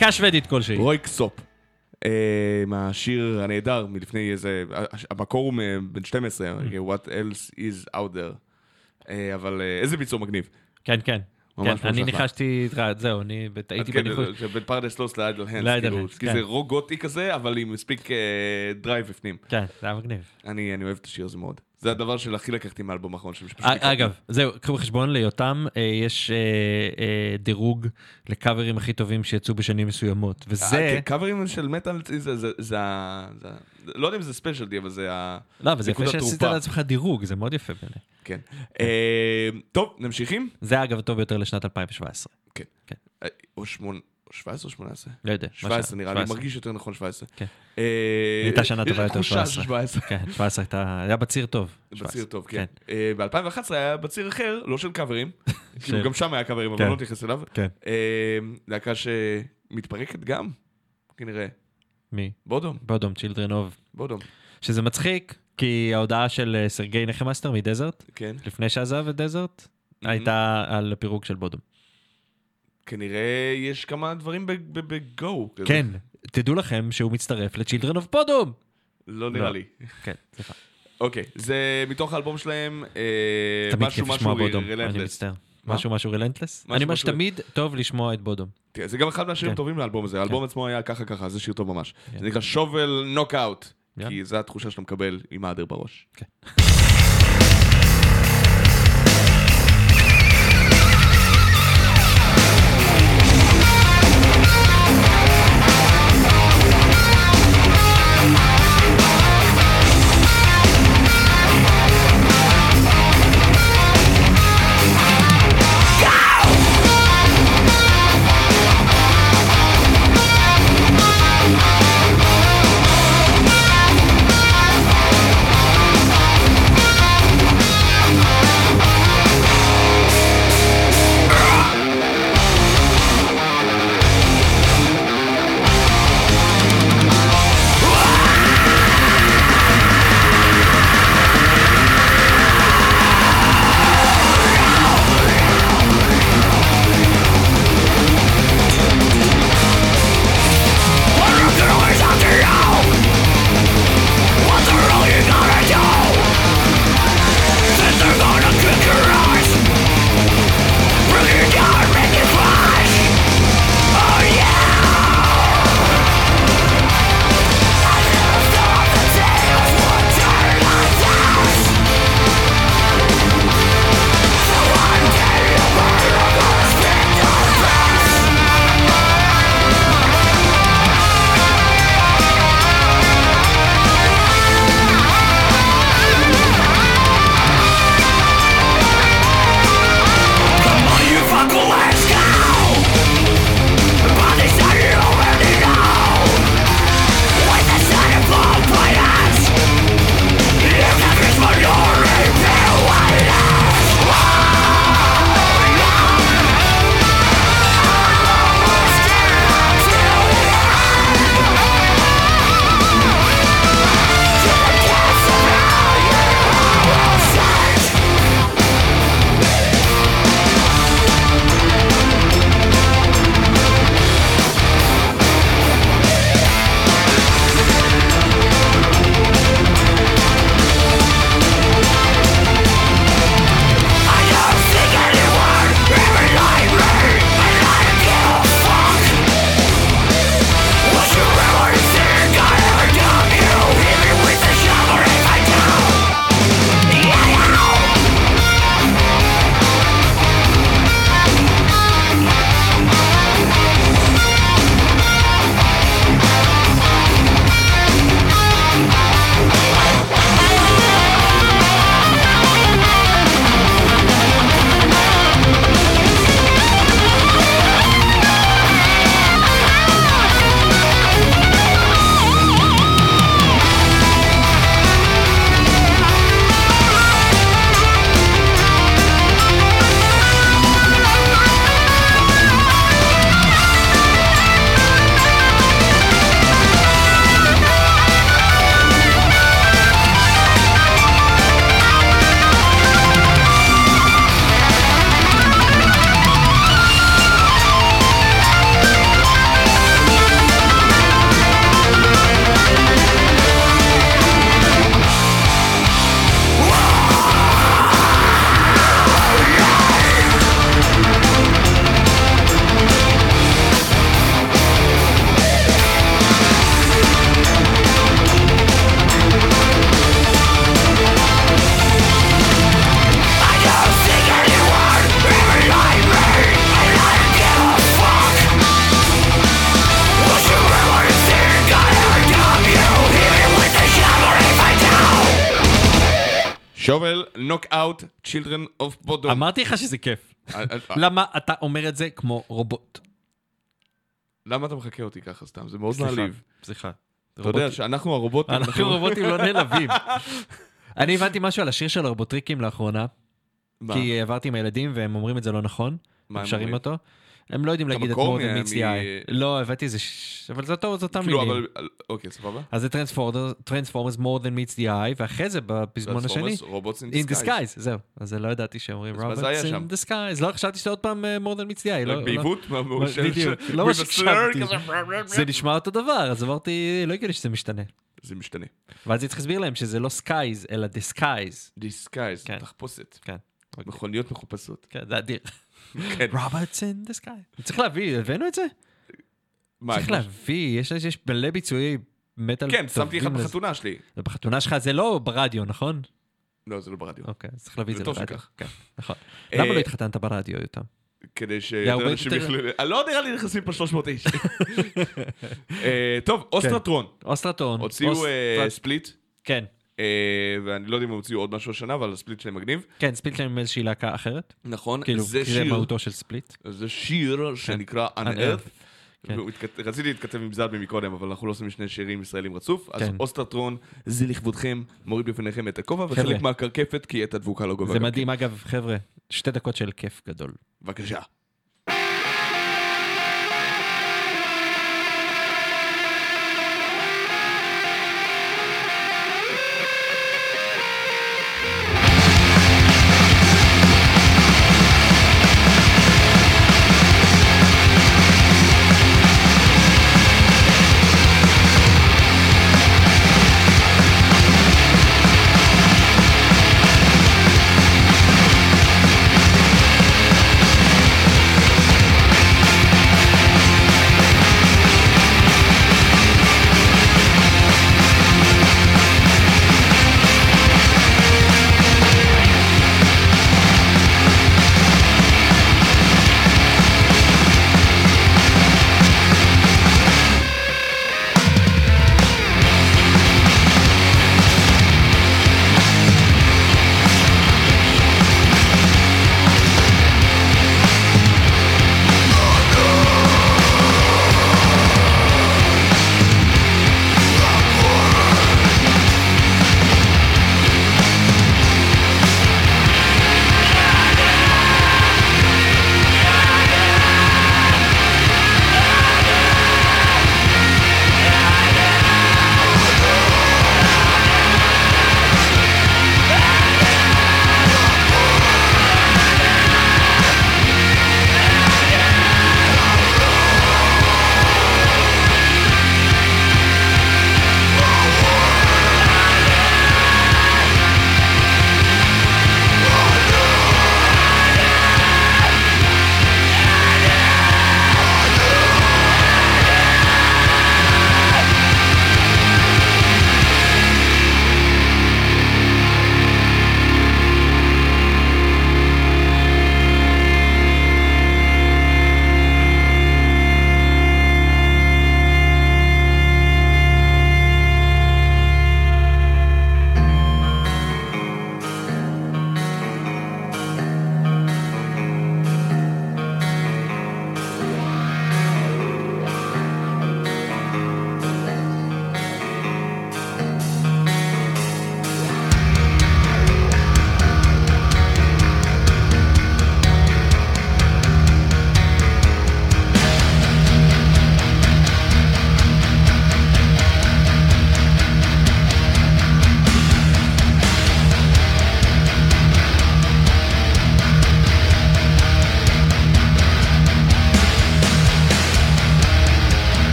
להקה שוודית כלשהי. Röyksopp. אה, עם השיר הנהדר מלפני איזה, המקור הוא בן 12, What else is out there. אה, אבל אה, איזה ביצוע מגניב. כן, כן. כן, אני. ניחשתי, זהו, אני הייתי כן, בניחוש. בין Paradise Lost ל Idle Hands, כאילו, כי כן. זה רוק גותי כזה, אבל עם מספיק drive בפנים. כן, זה היה מגניב. אני אוהב את השיר הזה מאוד. זה הדבר של הכי לקחתי מהאלבום האחרון שלי. שפשוט א- נקרא- אגב, זהו, קחו בחשבון ליותם, אה, יש אה, אה, דירוג לקאברים הכי טובים שיצאו בשנים מסוימות, אה, וזה... כן, קאברים של מטאל, זה- ה... לא יודע אם זה ספיישלטי, אבל זה ה... לא, אבל זה יפה שעשית. לעצמך דירוג, זה מאוד יפה בעיניי. כן. אה, טוב, נמשיכים? זה אגב הטוב ביותר לשנת 2017. כן. כן. אה, או שמונה... 17 או 18? לא יודע. 17 נראה לי, 17. מרגיש יותר נכון 17. כן. אה, הייתה שנה טובה יותר, תחושה 17. של 17. כן, 17 הייתה, היה בציר טוב. בציר 17. טוב, כן. ב-2011 היה בציר אחר, לא של קאברים. כאילו, גם שם היה קאברים, אבל כן. לא נתייחס אליו. כן. אה, להקה שמתפרקת גם, כנראה. מי? בודום, בודום, Children of. Bodom. שזה מצחיק, כי ההודעה של אה, סרגי נחמאסטר מדזרט, כן. לפני שעזב את דזרט, הייתה על הפירוק של בודום. כנראה יש כמה דברים בגו. כן, תדעו לכם שהוא מצטרף ל Children of Bodom. לא נראה לא. לי. כן, סליחה. אוקיי, זה מתוך האלבום שלהם, אה, משהו משהו בודום, אני רלנטלס. מצטער. משהו משהו רלנטלס? אני אומר שתמיד טוב לשמוע את בודום. זה גם אחד מהשירים כן. הטובים לאלבום הזה, האלבום עצמו היה ככה ככה, זה שיר טוב ממש. כן. זה נקרא שובל נוקאוט, כן. כי זו התחושה שאתה מקבל עם האדר בראש. נוק אאוט, Children of Bodom. אמרתי לך שזה כיף. אה, למה אתה אומר את זה כמו רובוט? למה אתה מחקה אותי ככה סתם? זה מאוד מעליב. סליחה. אתה יודע שאנחנו הרובוטים, אנחנו רובוטים לא נעלבים. אני הבנתי משהו על השיר של הרובוטריקים לאחרונה? כי העברתי עם הילדים והם אומרים את זה לא נכון, מה הם שרים? אותו. הם לא יודעים להגיד את more than meets the eye. לא, הבאתי איזה... ש- אבל זה אותו, זה אותם כאילו, מילים. אוקיי, סבבה. אז זה Transformers more than meets the eye, ואחרי זה בפזמון השני, robots in disguise, זהו. אז לא ידעתי שאומרים שם? in disguise. לא, חשבתי שזה עוד פעם אה, more than meets the eye. לא- לא- בדיוק, לא מה שהקשבתי. זה נשמע אותו דבר, אז אמרתי, לא הגיוני שזה משתנה. זה משתנה. ואז צריך להסביר להם שזה לא skies, אלא disguise. disguise, כן. תחפושת. כן. מכוניות מחופשות. כן, זה אדיר. כן. robots in the sky. צריך להביא, הבאנו את זה? מה, צריך להביא, יש יש מלא ביצועי מטאל כן, שמתי לזה. בחתונה שלי. בחתונה שלך זה לא ברדיו, נכון? לא, זה לא ברדיו. אוקיי, אז צריך להביא את זה לרדיו. כן, נכון. אה, למה לא התחתנת ברדיו, יותם? כדי שיותר אנשים יותר- יוכלו... אה, לא נראה לי נכנסים פה 300 איש. אה, טוב, אוסטרטרון. אוסטרטון. הוציאו אה, אוסטרט- split, כן, ואני לא יודע אם הם הוציאו עוד משהו השנה, אבל ה split שלהם מגניב. כן, split שלהם עם איזושהי להקה אחרת. נכון, כאילו, זה כי זה שיר, מהותו של split. זה שיר שנקרא Unearth. כן. והוא התכת- רציתי להתכתב עם זלבי מקודם, אבל אנחנו לא עושים שני שירים ישראלים רצוף. אז כן. אוסטרטרון, זה לכבודכם, מוריד בפניכם את הכובע. וחלק מהקרקפת, כי את הדבוקה לא גובה. זה מדהים, אגב, חבר'ה, שתי דקות של כיף גדול. כן. בבקשה.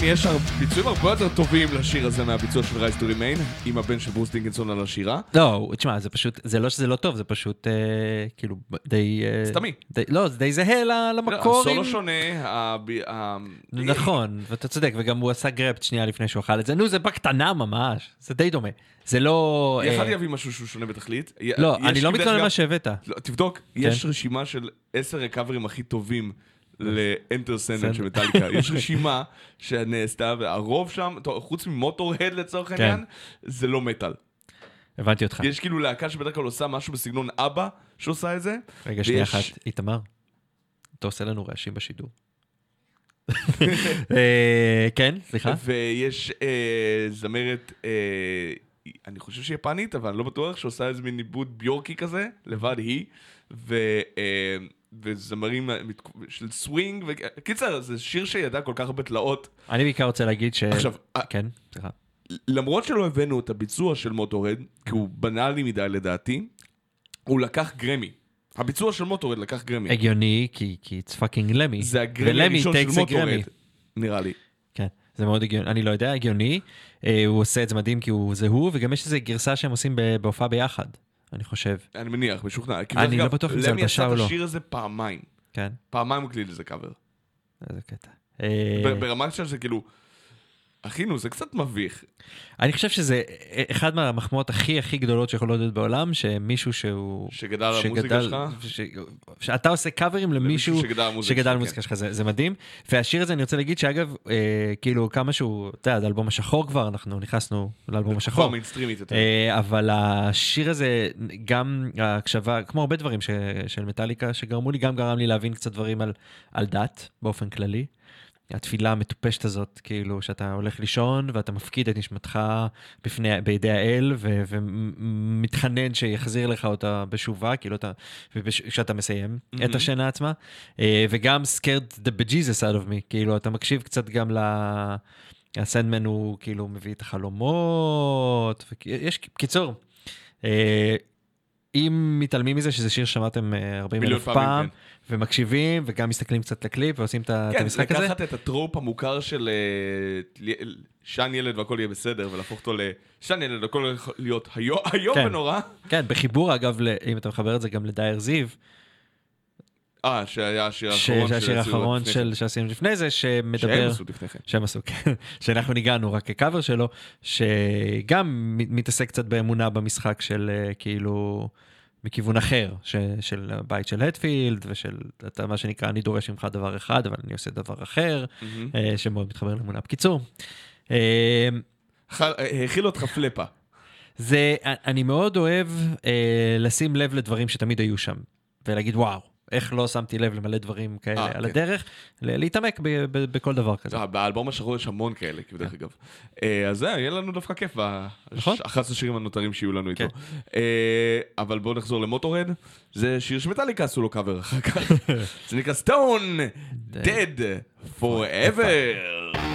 כן, יש ביצועים הרבה יותר טובים לשיר הזה מהביצוע של Rise to Remain, עם הבן של ברוס דינקינסון על השירה. לא, תשמע, זה פשוט, זה לא שזה לא טוב, זה פשוט אה, כאילו די... אה, סתמי. די, לא, זה די זהה לא, למקור. הסולו שונה, הב- נכון, ואתה צודק, וגם הוא עשה גרפט שנייה לפני שהוא אכל את זה. נו, זה בקטנה ממש, זה די דומה. זה לא... אה, יכלתי להביא משהו שהוא שונה בתכלית. לא, אני לא מתלונן אגב- מה שהבאת. לא, תבדוק, יש רשימה של עשר רקאברים הכי טובים לאנטר סנדל של מטאליקה. יש רשימה שנעשתה, והרוב שם, חוץ ממוטור-הד לצורך כן. העניין, זה לא מטאל. הבנתי אותך. יש כאילו להקה שבדרך כלל עושה משהו בסגנון אבא שעושה את זה. רגע, שנייה אחת, איתמר, אתה עושה לנו רעשים בשידור. אה, כן, סליחה? ויש אה, זמרת, אה, אני חושב שהיא יפנית, אבל אני לא בטוח, שעושה איזה מין עיבוד ביורקי כזה, לבד היא, וזמרים של סווינג, וקיצר, זה שיר שידע כל כך הרבה תלאות. אני בעיקר רוצה להגיד ש... עכשיו, כן, סליחה. למרות שלא הבאנו את הביצוע של מוטורהד, כי הוא בנאלי מדי לדעתי, הוא לקח גרמי. הביצוע של מוטורהד לקח גרמי. הגיוני, כי it's fucking למי. זה הגרמי הראשון של מוטורהד. נראה לי. כן, זה מאוד הגיוני, אני לא יודע, הגיוני. אה, הוא עושה את זה מדהים כי הוא זה הוא, וגם יש איזה גרסה שהם עושים בהופעה ביחד, אני חושב. אני מניח, משוכנע. אני דרך לא בטוח אם זה למי הלבשה עשה או את לא. השיר הזה פעמיים. כן, פעמיים הוא הקליט לזה קאבר. איזה קטע. אה, ברמה של זה כאילו, אחינו, זה קצת מביך. אני חושב שזה אחד מהמחמאות הכי הכי גדולות שיכולות להיות בעולם, שמישהו שהוא... שגדל על המוזיקה שלך? ש... שאתה עושה קאברים למישהו שגדל על המוזיקה שלך, כן. המוזיקה שלך, זה, זה מדהים. והשיר הזה אני רוצה להגיד שאגב, אה, כאילו כמה שהוא, אתה יודע, אלבום השחור כבר, אנחנו נכנסנו לאלבום השחור. אה, אבל השיר הזה, גם ההקשבה, כמו הרבה דברים ש, של מטאליקה שגרמו לי, גם גרם לי להבין קצת דברים על, על דת באופן כללי. התפילה המטופשת הזאת, כאילו, שאתה הולך לישון ואתה מפקיד את נשמתך בפני, בידי האל ו- ומתחנן שיחזיר לך אותה בשובה, כאילו אתה, כשאתה מסיים mm-hmm. את השינה עצמה, אה, וגם scared the bejesus out of me, כאילו, אתה מקשיב קצת גם ל... הסנדמן הוא כאילו מביא את החלומות, יש, קיצור, אה, אם מתעלמים מזה שזה שיר ששמעתם אה, 40 מיליון אלף פעמים, פעם, כן. ומקשיבים וגם מסתכלים קצת לקליפ ועושים את ה- את כן, המשחק הזה, לקחת את הטרופ המוכר של אה, שן ילד והכל יהיה בסדר, ולהפוך אותו לשן ילד והכל יכול להיות איום איום כן. ונורא. כן, בחיבור אגב, אם אתה מחבר את זה גם לדייר זיו, אה, שהיה השיר האחרון. שהשיר שעשו האחרון של כן. שעשינו לפני זה, שהם שמדבר, עשו לפני כן. שהם עשו, כן, שאנחנו ניגענו רק כקאבר שלו, שגם מת- מתעסק קצת באמונה במשחק של אה, כאילו, מכיוון אחר, ש, של הבית של הטפילד, ושל, אתה מה שנקרא, אני דורש ממך דבר אחד, אבל אני עושה דבר אחר. אה, שמאוד מתחבר לאמונה. בקיצור, אה, האכיל אותך פלפה. זה, אני מאוד אוהב אה, לשים לב לדברים שתמיד היו שם, ולהגיד וואו, איך לא שמתי לב למלא דברים כאלה אה, על כן. הדרך, להתעמק ב- ב- בכל דבר כזה. אה, באלבום השחור יש המון כאלה, כאילו, דרך אגב. אה, אז זה, יהיה לנו דווקא כיף נכון. ב-11 השירים הנותרים שיהיו לנו איתו. כן. אה, אבל בואו נחזור למוטורד. זה שיר שמטאליקה עשו לו קאבר אחר כך. זה נקרא סטון, Dead Forever.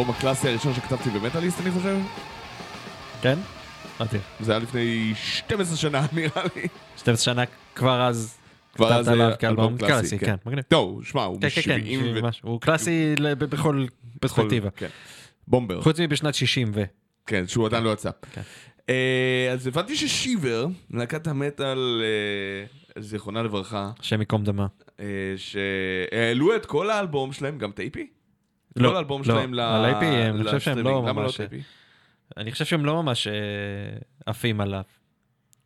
האלבום הקלאסי הראשון שכתבתי במטאליסט, אני חושב. כן? אמרתי. זה היה לפני 12 שנה, נראה לי. 12 שנה כבר אז כבר אז עליו היה כאלבום אלבום קלאסי, כן. כן, מגניב. לא, שמע, הוא כן, כן, כן, ב-70 שבעים ו... הוא קלאסי בכל פרספקטיבה. בומבר. חוץ מבשנת 60 ו... כן, שהוא עדיין לא יצא. אה, אז הבנתי ששיבר, להקת המטאל, אה, זיכרונה לברכה, השם ייקום דמה. אה, שהעלו את כל האלבום שלהם, גם את ה-AP? לא, כל האלבום לא. שלהם ל- על ה-AP, אני חושב שהם לא לא ממש-? אני חושב שהם לא ממש אה, עפים עליו.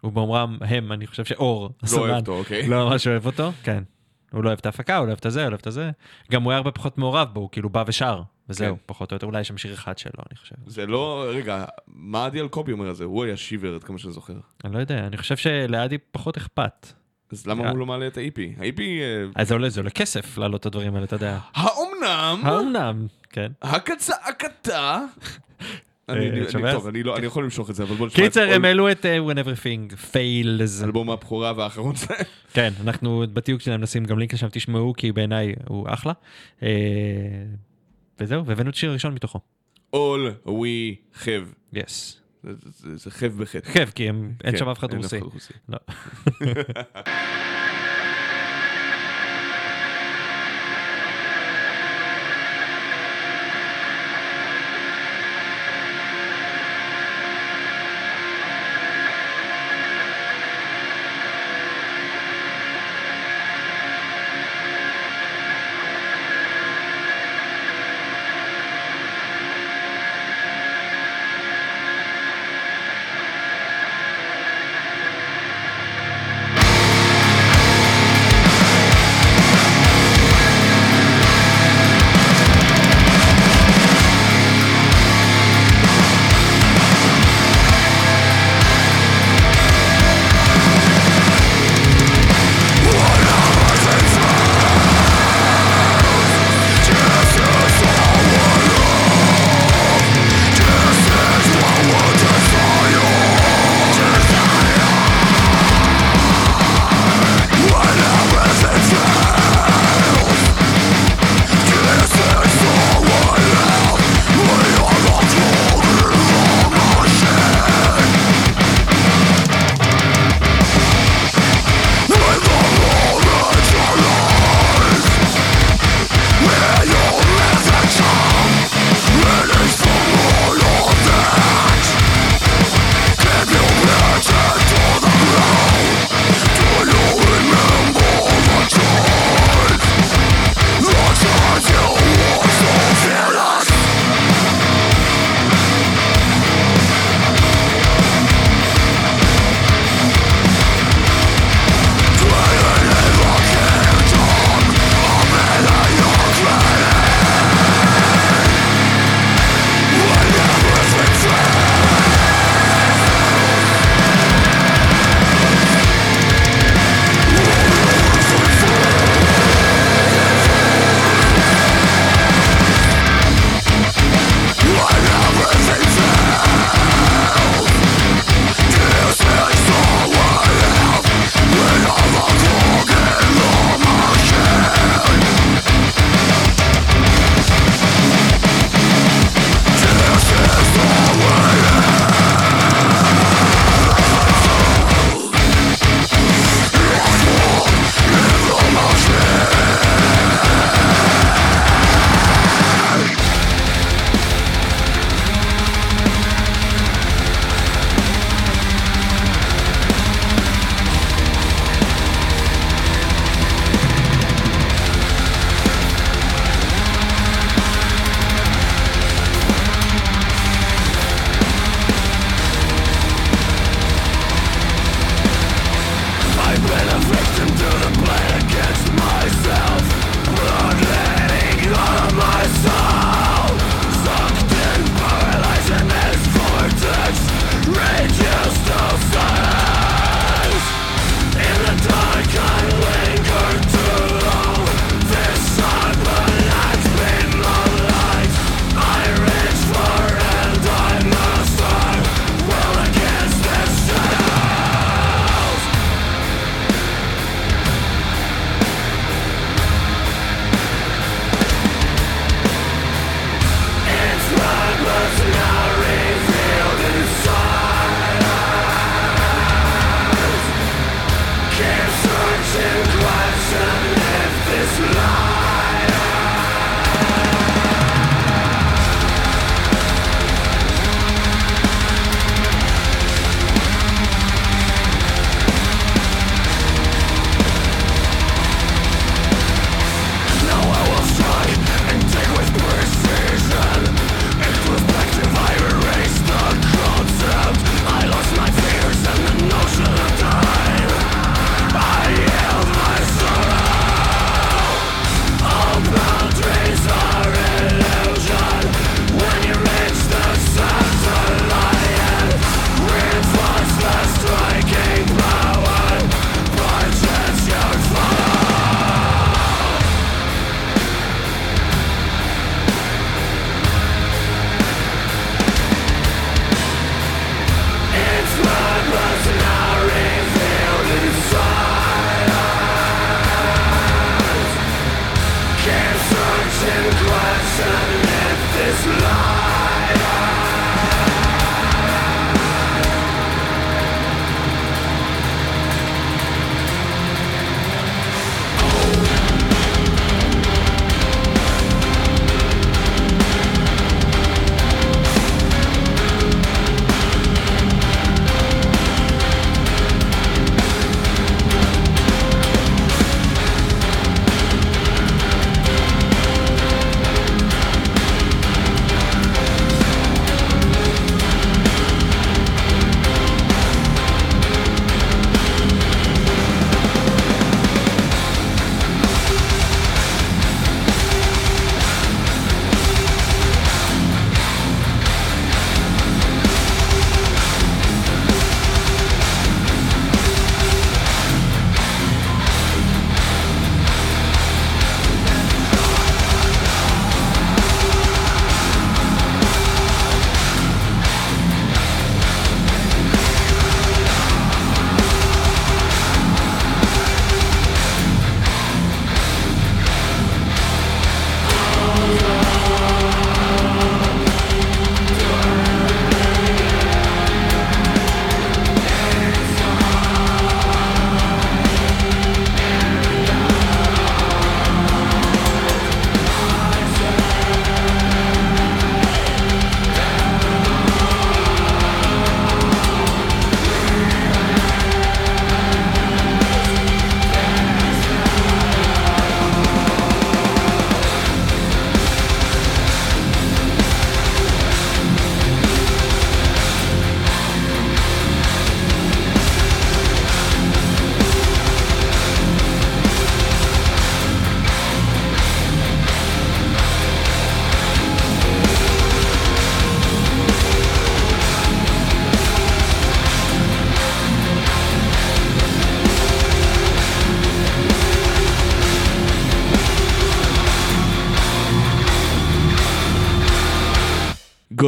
ובאומרם הם, אני חושב שאור, לא הסולן, אוהב אותו, אוקיי. לא ממש אוהב אותו, כן. הוא לא אוהב את ההפקה, הוא לא אוהב את הזה, הוא לא אוהב את הזה. גם הוא היה הרבה פחות מעורב בו, הוא כאילו בא ושר, וזהו, כן. פחות או יותר. אולי יש שם שיר אחד שלו, אני חושב. זה לא, רגע, מה עדי אלקובי אומר על זה? הוא היה שיבר, עד כמה שאני זוכר. אני לא יודע, אני חושב שלאדי פחות אכפת. אז למה אה. הוא לא מעלה את ה-EP? ה-EP, אה, אז זה עולה, זה עולה כסף להעלות את הדברים האלה, אתה יודע. האומנם? האומנם, כן. הקצעקתה? אני- אני- שומע? טוב, אני לא- אני יכול למשוך את זה, אבל בוא נשמע קיצר, הם העלו את אה, When Everything Fails. אלבום הבכורה והאחרון שלהם. כן, אנחנו בתיוג שלהם נשים גם לינק לשם, תשמעו, כי בעיניי הוא אחלה. אה, וזהו, והבאנו את השיר הראשון מתוכו. All we have. יס. זה- חב בחטא. כיף, כי אין כן, שם אף אחד אין רוסי.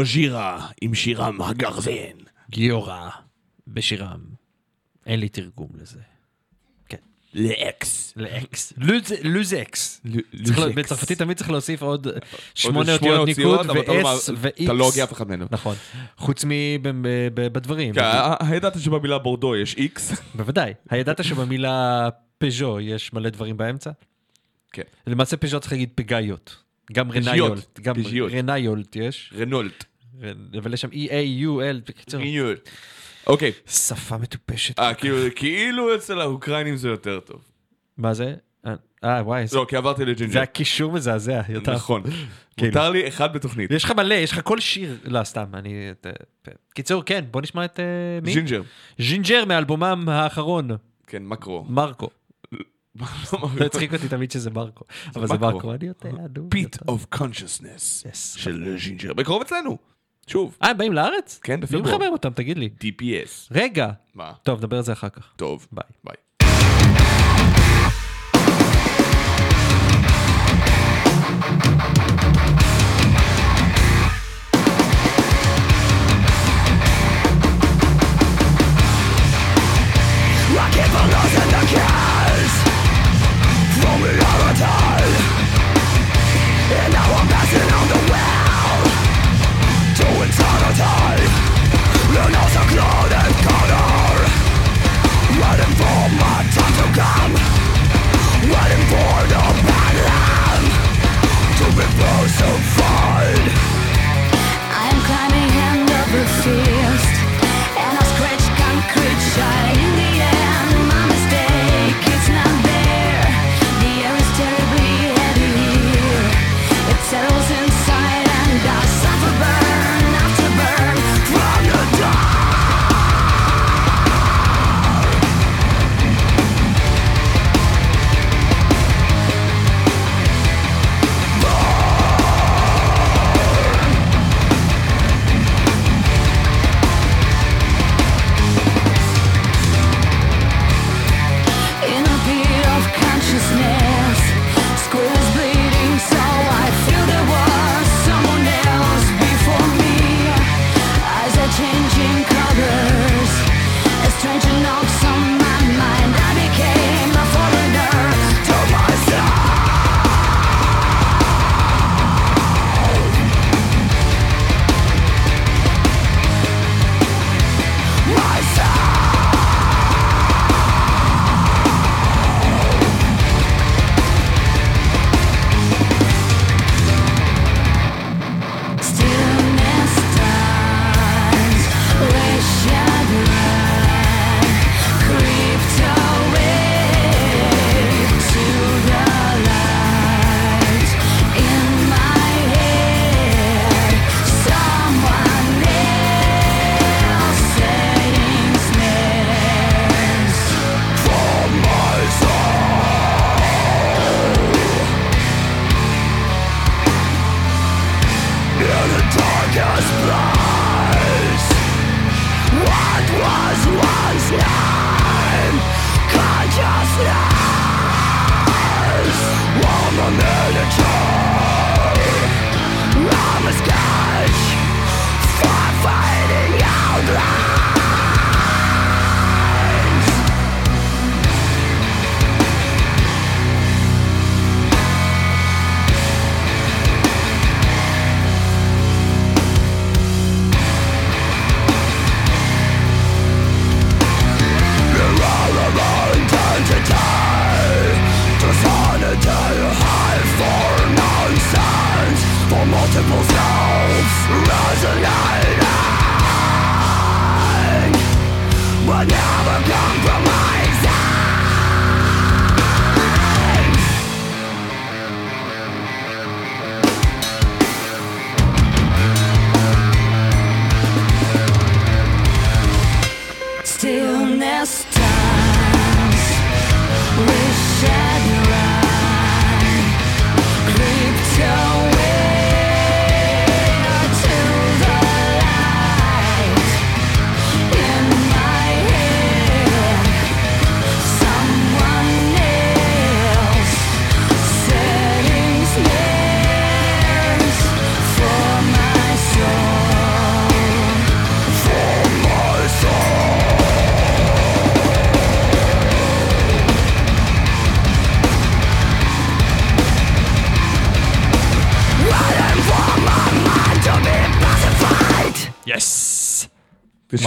גוז'ירה עם שירם הגרזן. גיורא בשירם. אין לי תרגום לזה. לאקס. לאקס. לוז- לוזקס. צריך לה- בצרפתית תמיד צריך להוסיף עוד שמונה אותיות ניקוד ו-S ו-X. אתה לא הוגה אף אחד ממנו. נכון. חוץ מבדברים. כן, הידעת שבמילה בורדו יש איקס? בוודאי. הידעת שבמילה פז'ו יש מלא דברים באמצע? כן. למעשה פז'ו צריך להגיד פגאיות. גם רניולט. גם. רניולט יש. רנולט. אבל יש שם E-A-U-L. בקיצור, רנולט. אוקיי. שפה מטופשת. אה, כאילו- כאילו אצל האוקראינים זה יותר טוב. מה זה? אה, אה, וואי, לא, כי עברתי לג'ינג'ר. זה הקישור מזעזע. יותר. נכון. כאילו. מותר לי אחד בתוכנית. יש לך מלא, יש לך כל שיר, לא סתם, אני... את, אה, קיצור, כן, בוא נשמע את אה, מי? ג'ינג'ר. ז'ינג'ר מאלבומם האחרון, כן, מקרו. מרקו. זה הצחיק אותי תמיד שזה מרקו, אבל זה. מרקו, אני יודע, נו. Pit. of Consciousness. של ג'ינג'ר. בקרוב אצלנו. שוב. אה, הם באים לארץ? כן, מי בפברואר. מחבר אותם, תגיד לי. DPS. רגע. מה? טוב, נדבר על זה אחר כך. טוב. ביי. ביי. Fist, and I scratch concrete, shine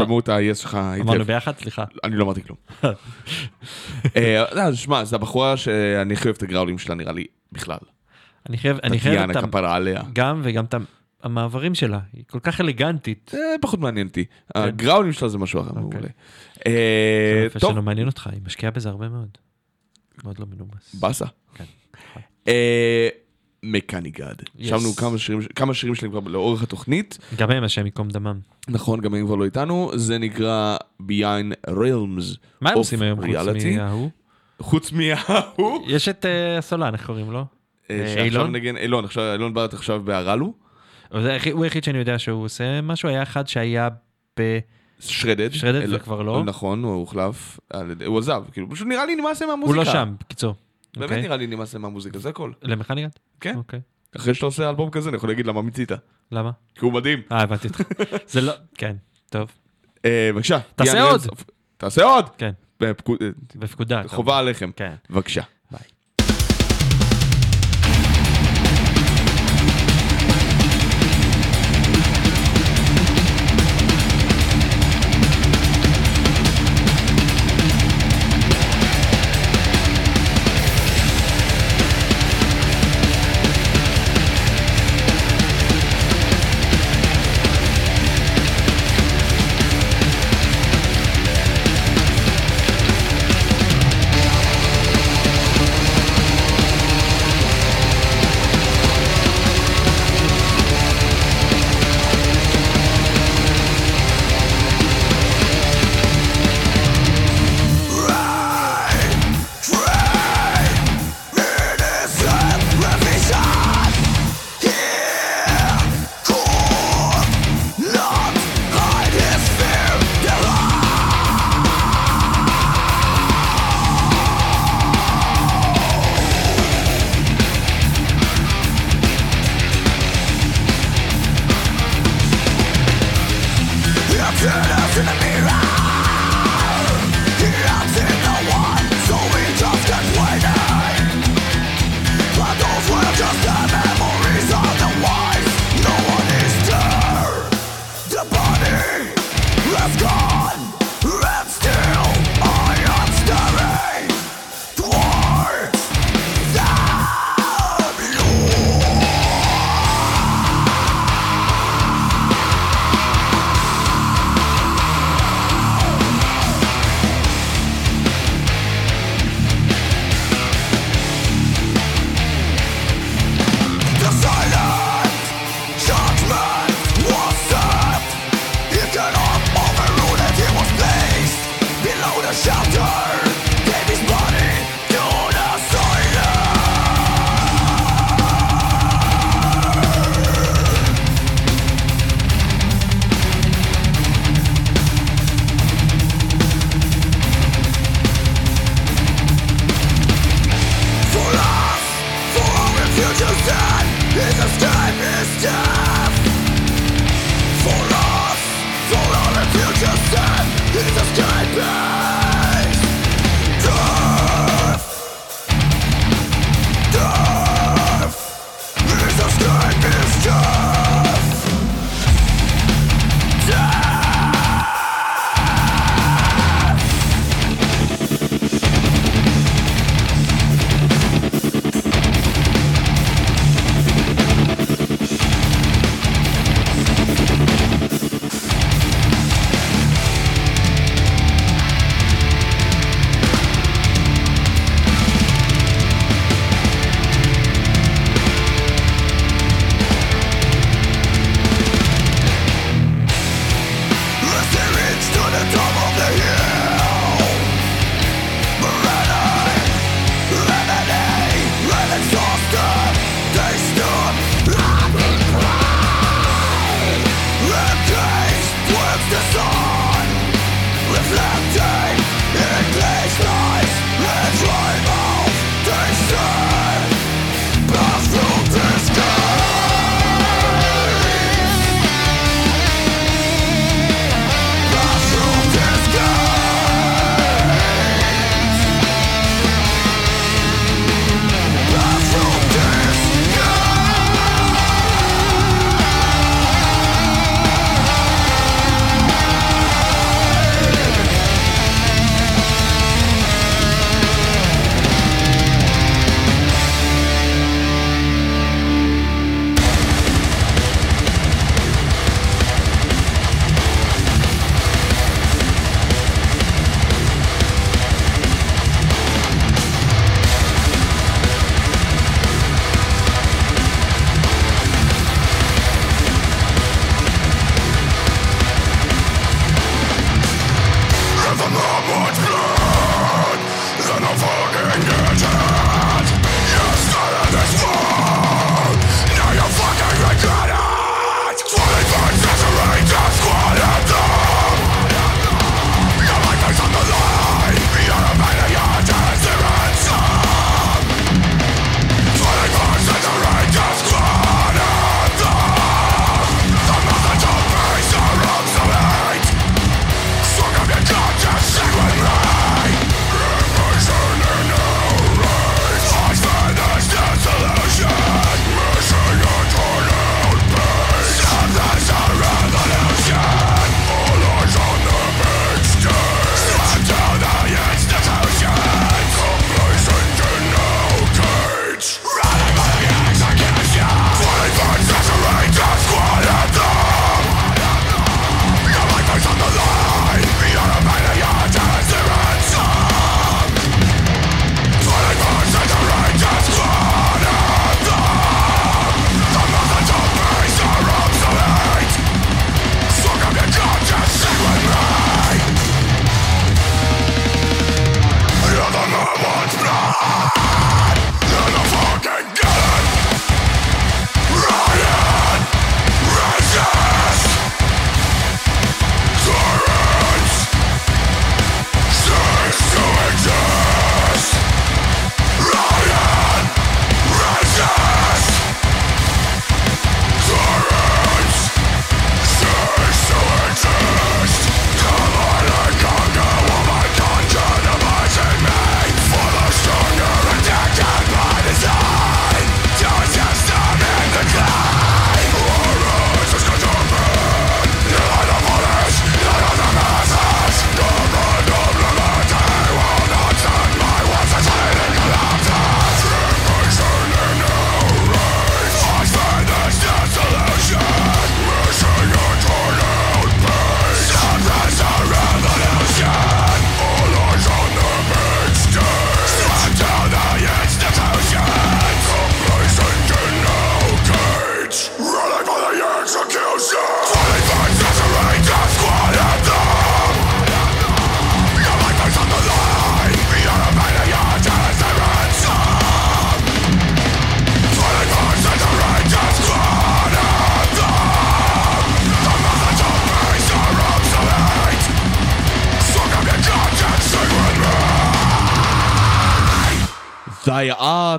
תשמעו את ה-yes שלך אמרנו היטב. ביחד, סליחה. אני לא אמרתי כלום. אה, לא, שמע, זו הבחורה שאני הכי אוהב את הגראולים שלה, נראה לי, בכלל. אני חייב, אני חייב טטיאנה כפרה עליה. גם וגם את המעברים שלה, היא כל כך אלגנטית. זה פחות מעניין אותי. הגראולים שלה זה משהו אחר. כן. אוקיי. מעולה. אה, טוב, שלא מעניין אותך, היא משקיעה בזה הרבה מאוד. מאוד לא מנומס. באסה. כן. אה, מקניגד. ישבנו כמה שירים- כמה שירים שלהם כבר לאורך התוכנית. גם הם, השם ייקום דמם. נכון, גם הם כבר לא איתנו. זה נקרא Behind Realms. מה הם עושים היום חוץ. מההוא? חוץ מההוא. יש את אה, הסולן, איך קוראים לו? אה, אה, אילון? אילון, אילון בארט עכשיו בהרלו. זה הוא היחיד שאני יודע שהוא עושה משהו, היה אחד שהיה ב... שרדד. שרדד אל- וכבר לא. נכון, הוא הוחלף. הוא עזב. כאילו, פשוט נראה לי נמאס להם הוא מהמוזיקה. לא שם, בקיצור. באמת אוקיי. נראה לי נמאס להם מהמוזיקה, זה הכל. למכניגת? כן. אוקיי. אחרי שאתה עושה אלבום כזה, אני יכול להגיד למה מיצית. למה? כי הוא מדהים. אה, הבנתי אותך. זה לא... כן, טוב. אה, בבקשה. תעשה עוד. תעשה עוד! כן, בפקוד- בפקודה. חובה. עליכם. כן. בבקשה.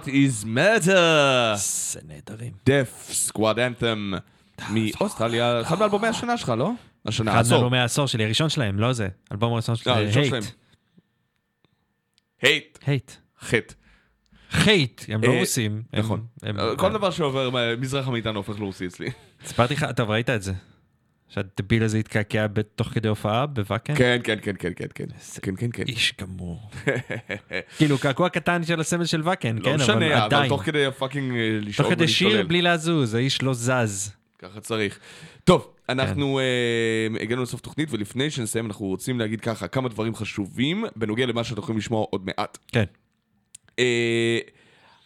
Thy Art Is Murder. זה נהדרים. Death, Squad Anthem מאוסטרליה, אחד מאלבומי השנה שלך, לא? השנה, אחד. מאלבומי העשור שלי, הראשון שלהם, לא זה. אלבום הראשון שלהם. Hate. Hate, Hate. חטא. חייט, הם לא אה, רוסים. נכון. כל דבר שעובר מזרחה מאיתנו הופך לרוסי אצלי. סיפרתי לך, טוב, ראית את זה? שהדביל הזה התקעקע תוך כדי הופעה בוואקן? כן, כן, כן, כן, כן, כן. כן, כן, כן. איש גמור. כאילו, קעקוע קטן של הסמל של ואקן, לא כן, אבל משנה, אבל עדיין. תוך כדי הפאקינג אה, תוך לשאול כדי שיר ולהשתולל. בלי לזוז, האיש לא זז. ככה צריך. טוב, אנחנו כן. אה, הגענו לסוף תוכנית, ולפני שנסיים אנחנו רוצים להגיד ככה כמה דברים חשובים בנוגע למה שאתם יכולים לשמוע עוד מעט. כן. אה,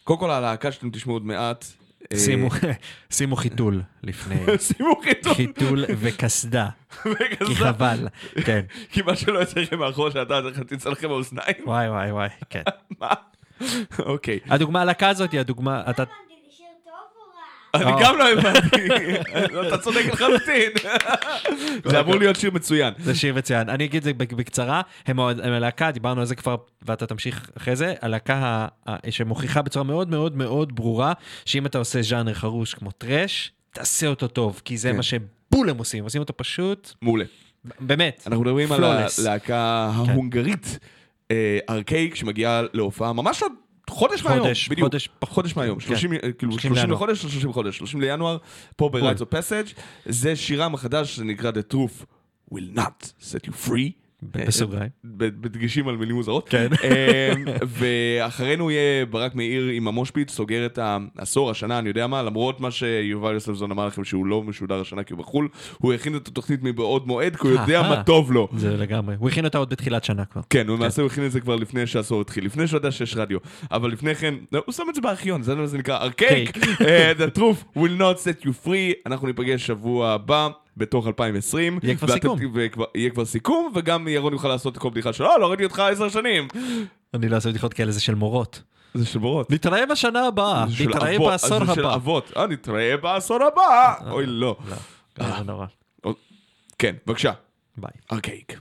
קודם כל הלהקה שאתם תשמעו עוד מעט. אה, שימו- חיתול לפני. שימו חיתול. חיתול וקסדה, כי וכזה. חבל. כן. כי מה שלא יוצא לכם מאחור שאתה תצא לכם באוזניים. וואי וואי וואי, כן. מה? אוקיי. הדוגמה הלהקה הזאת היא הדוגמה, אתה... הבנתי, זה שיר טוב או רע? אני אה. גם לא הבנתי. אתה צודק לחלוטין. זה אמור להיות שיר מצוין. זה שיר מצוין. אני אגיד את זה בקצרה, הם הלהקה, דיברנו על זה כבר, ואתה תמשיך אחרי זה, הלהקה שמוכיחה בצורה מאוד מאוד מאוד ברורה, שאם אתה עושה ז'אנר חרוש כמו טראש, תעשה אותו טוב, כי זה כן. מה שבול הם עושים, עושים אותו פשוט, מעולה. באמת. אנחנו מדברים על. הלהקה. ההונגרית אה, ארקייק שמגיעה להופעה ממש עוד חודש מהיום. בדיוק. חודש. חודש מהיום, כן. 30, אה, כאילו 30 30 לינואר. לחודש או 30 לחודש, 30 לינואר, פה ב-Rights of Passage, זה שירם החדש שנקרא The Truth will not set you free. ב- בסוגריים. בדגשים על מילים מוזרות. כן. אמ, ואחרינו יהיה ברק מאיר עם המושפיץ, סוגר את העשור, השנה, אני יודע מה, למרות מה שיובל יוספזון אמר לכם שהוא לא משודר השנה כי הוא בחו"ל, הוא הכין את התוכנית מבעוד מועד, כי הוא יודע אהה. מה טוב לו. זה לגמרי. הוא הכין אותה עוד בתחילת שנה כבר. כן, הוא למעשה הוא הכין את זה כבר לפני שהעשור התחיל, לפני שהוא ידע שיש רדיו. אבל לפני כן, לא, הוא שם את זה בארכיון, זה נקרא ארקייק. אה, The truth will not set you free. אנחנו ניפגש שבוע הבא. בתוך 2020. יהיה כבר סיכום. יהיה כבר סיכום, וגם ירון יוכל לעשות כל בדיחה שלו, "אה, לא ראיתי אותך עשר שנים. אני לא אעשה בדיחות כאלה, זה של מורות. זה של בורות. נתראה בשנה הבאה, נתראה בעשור זה של הבא. אבות. אה, נתראה בעשור הבא. אוי, לא. לא, לא, זה נורא. כן, בבקשה. ביי. ארקייק.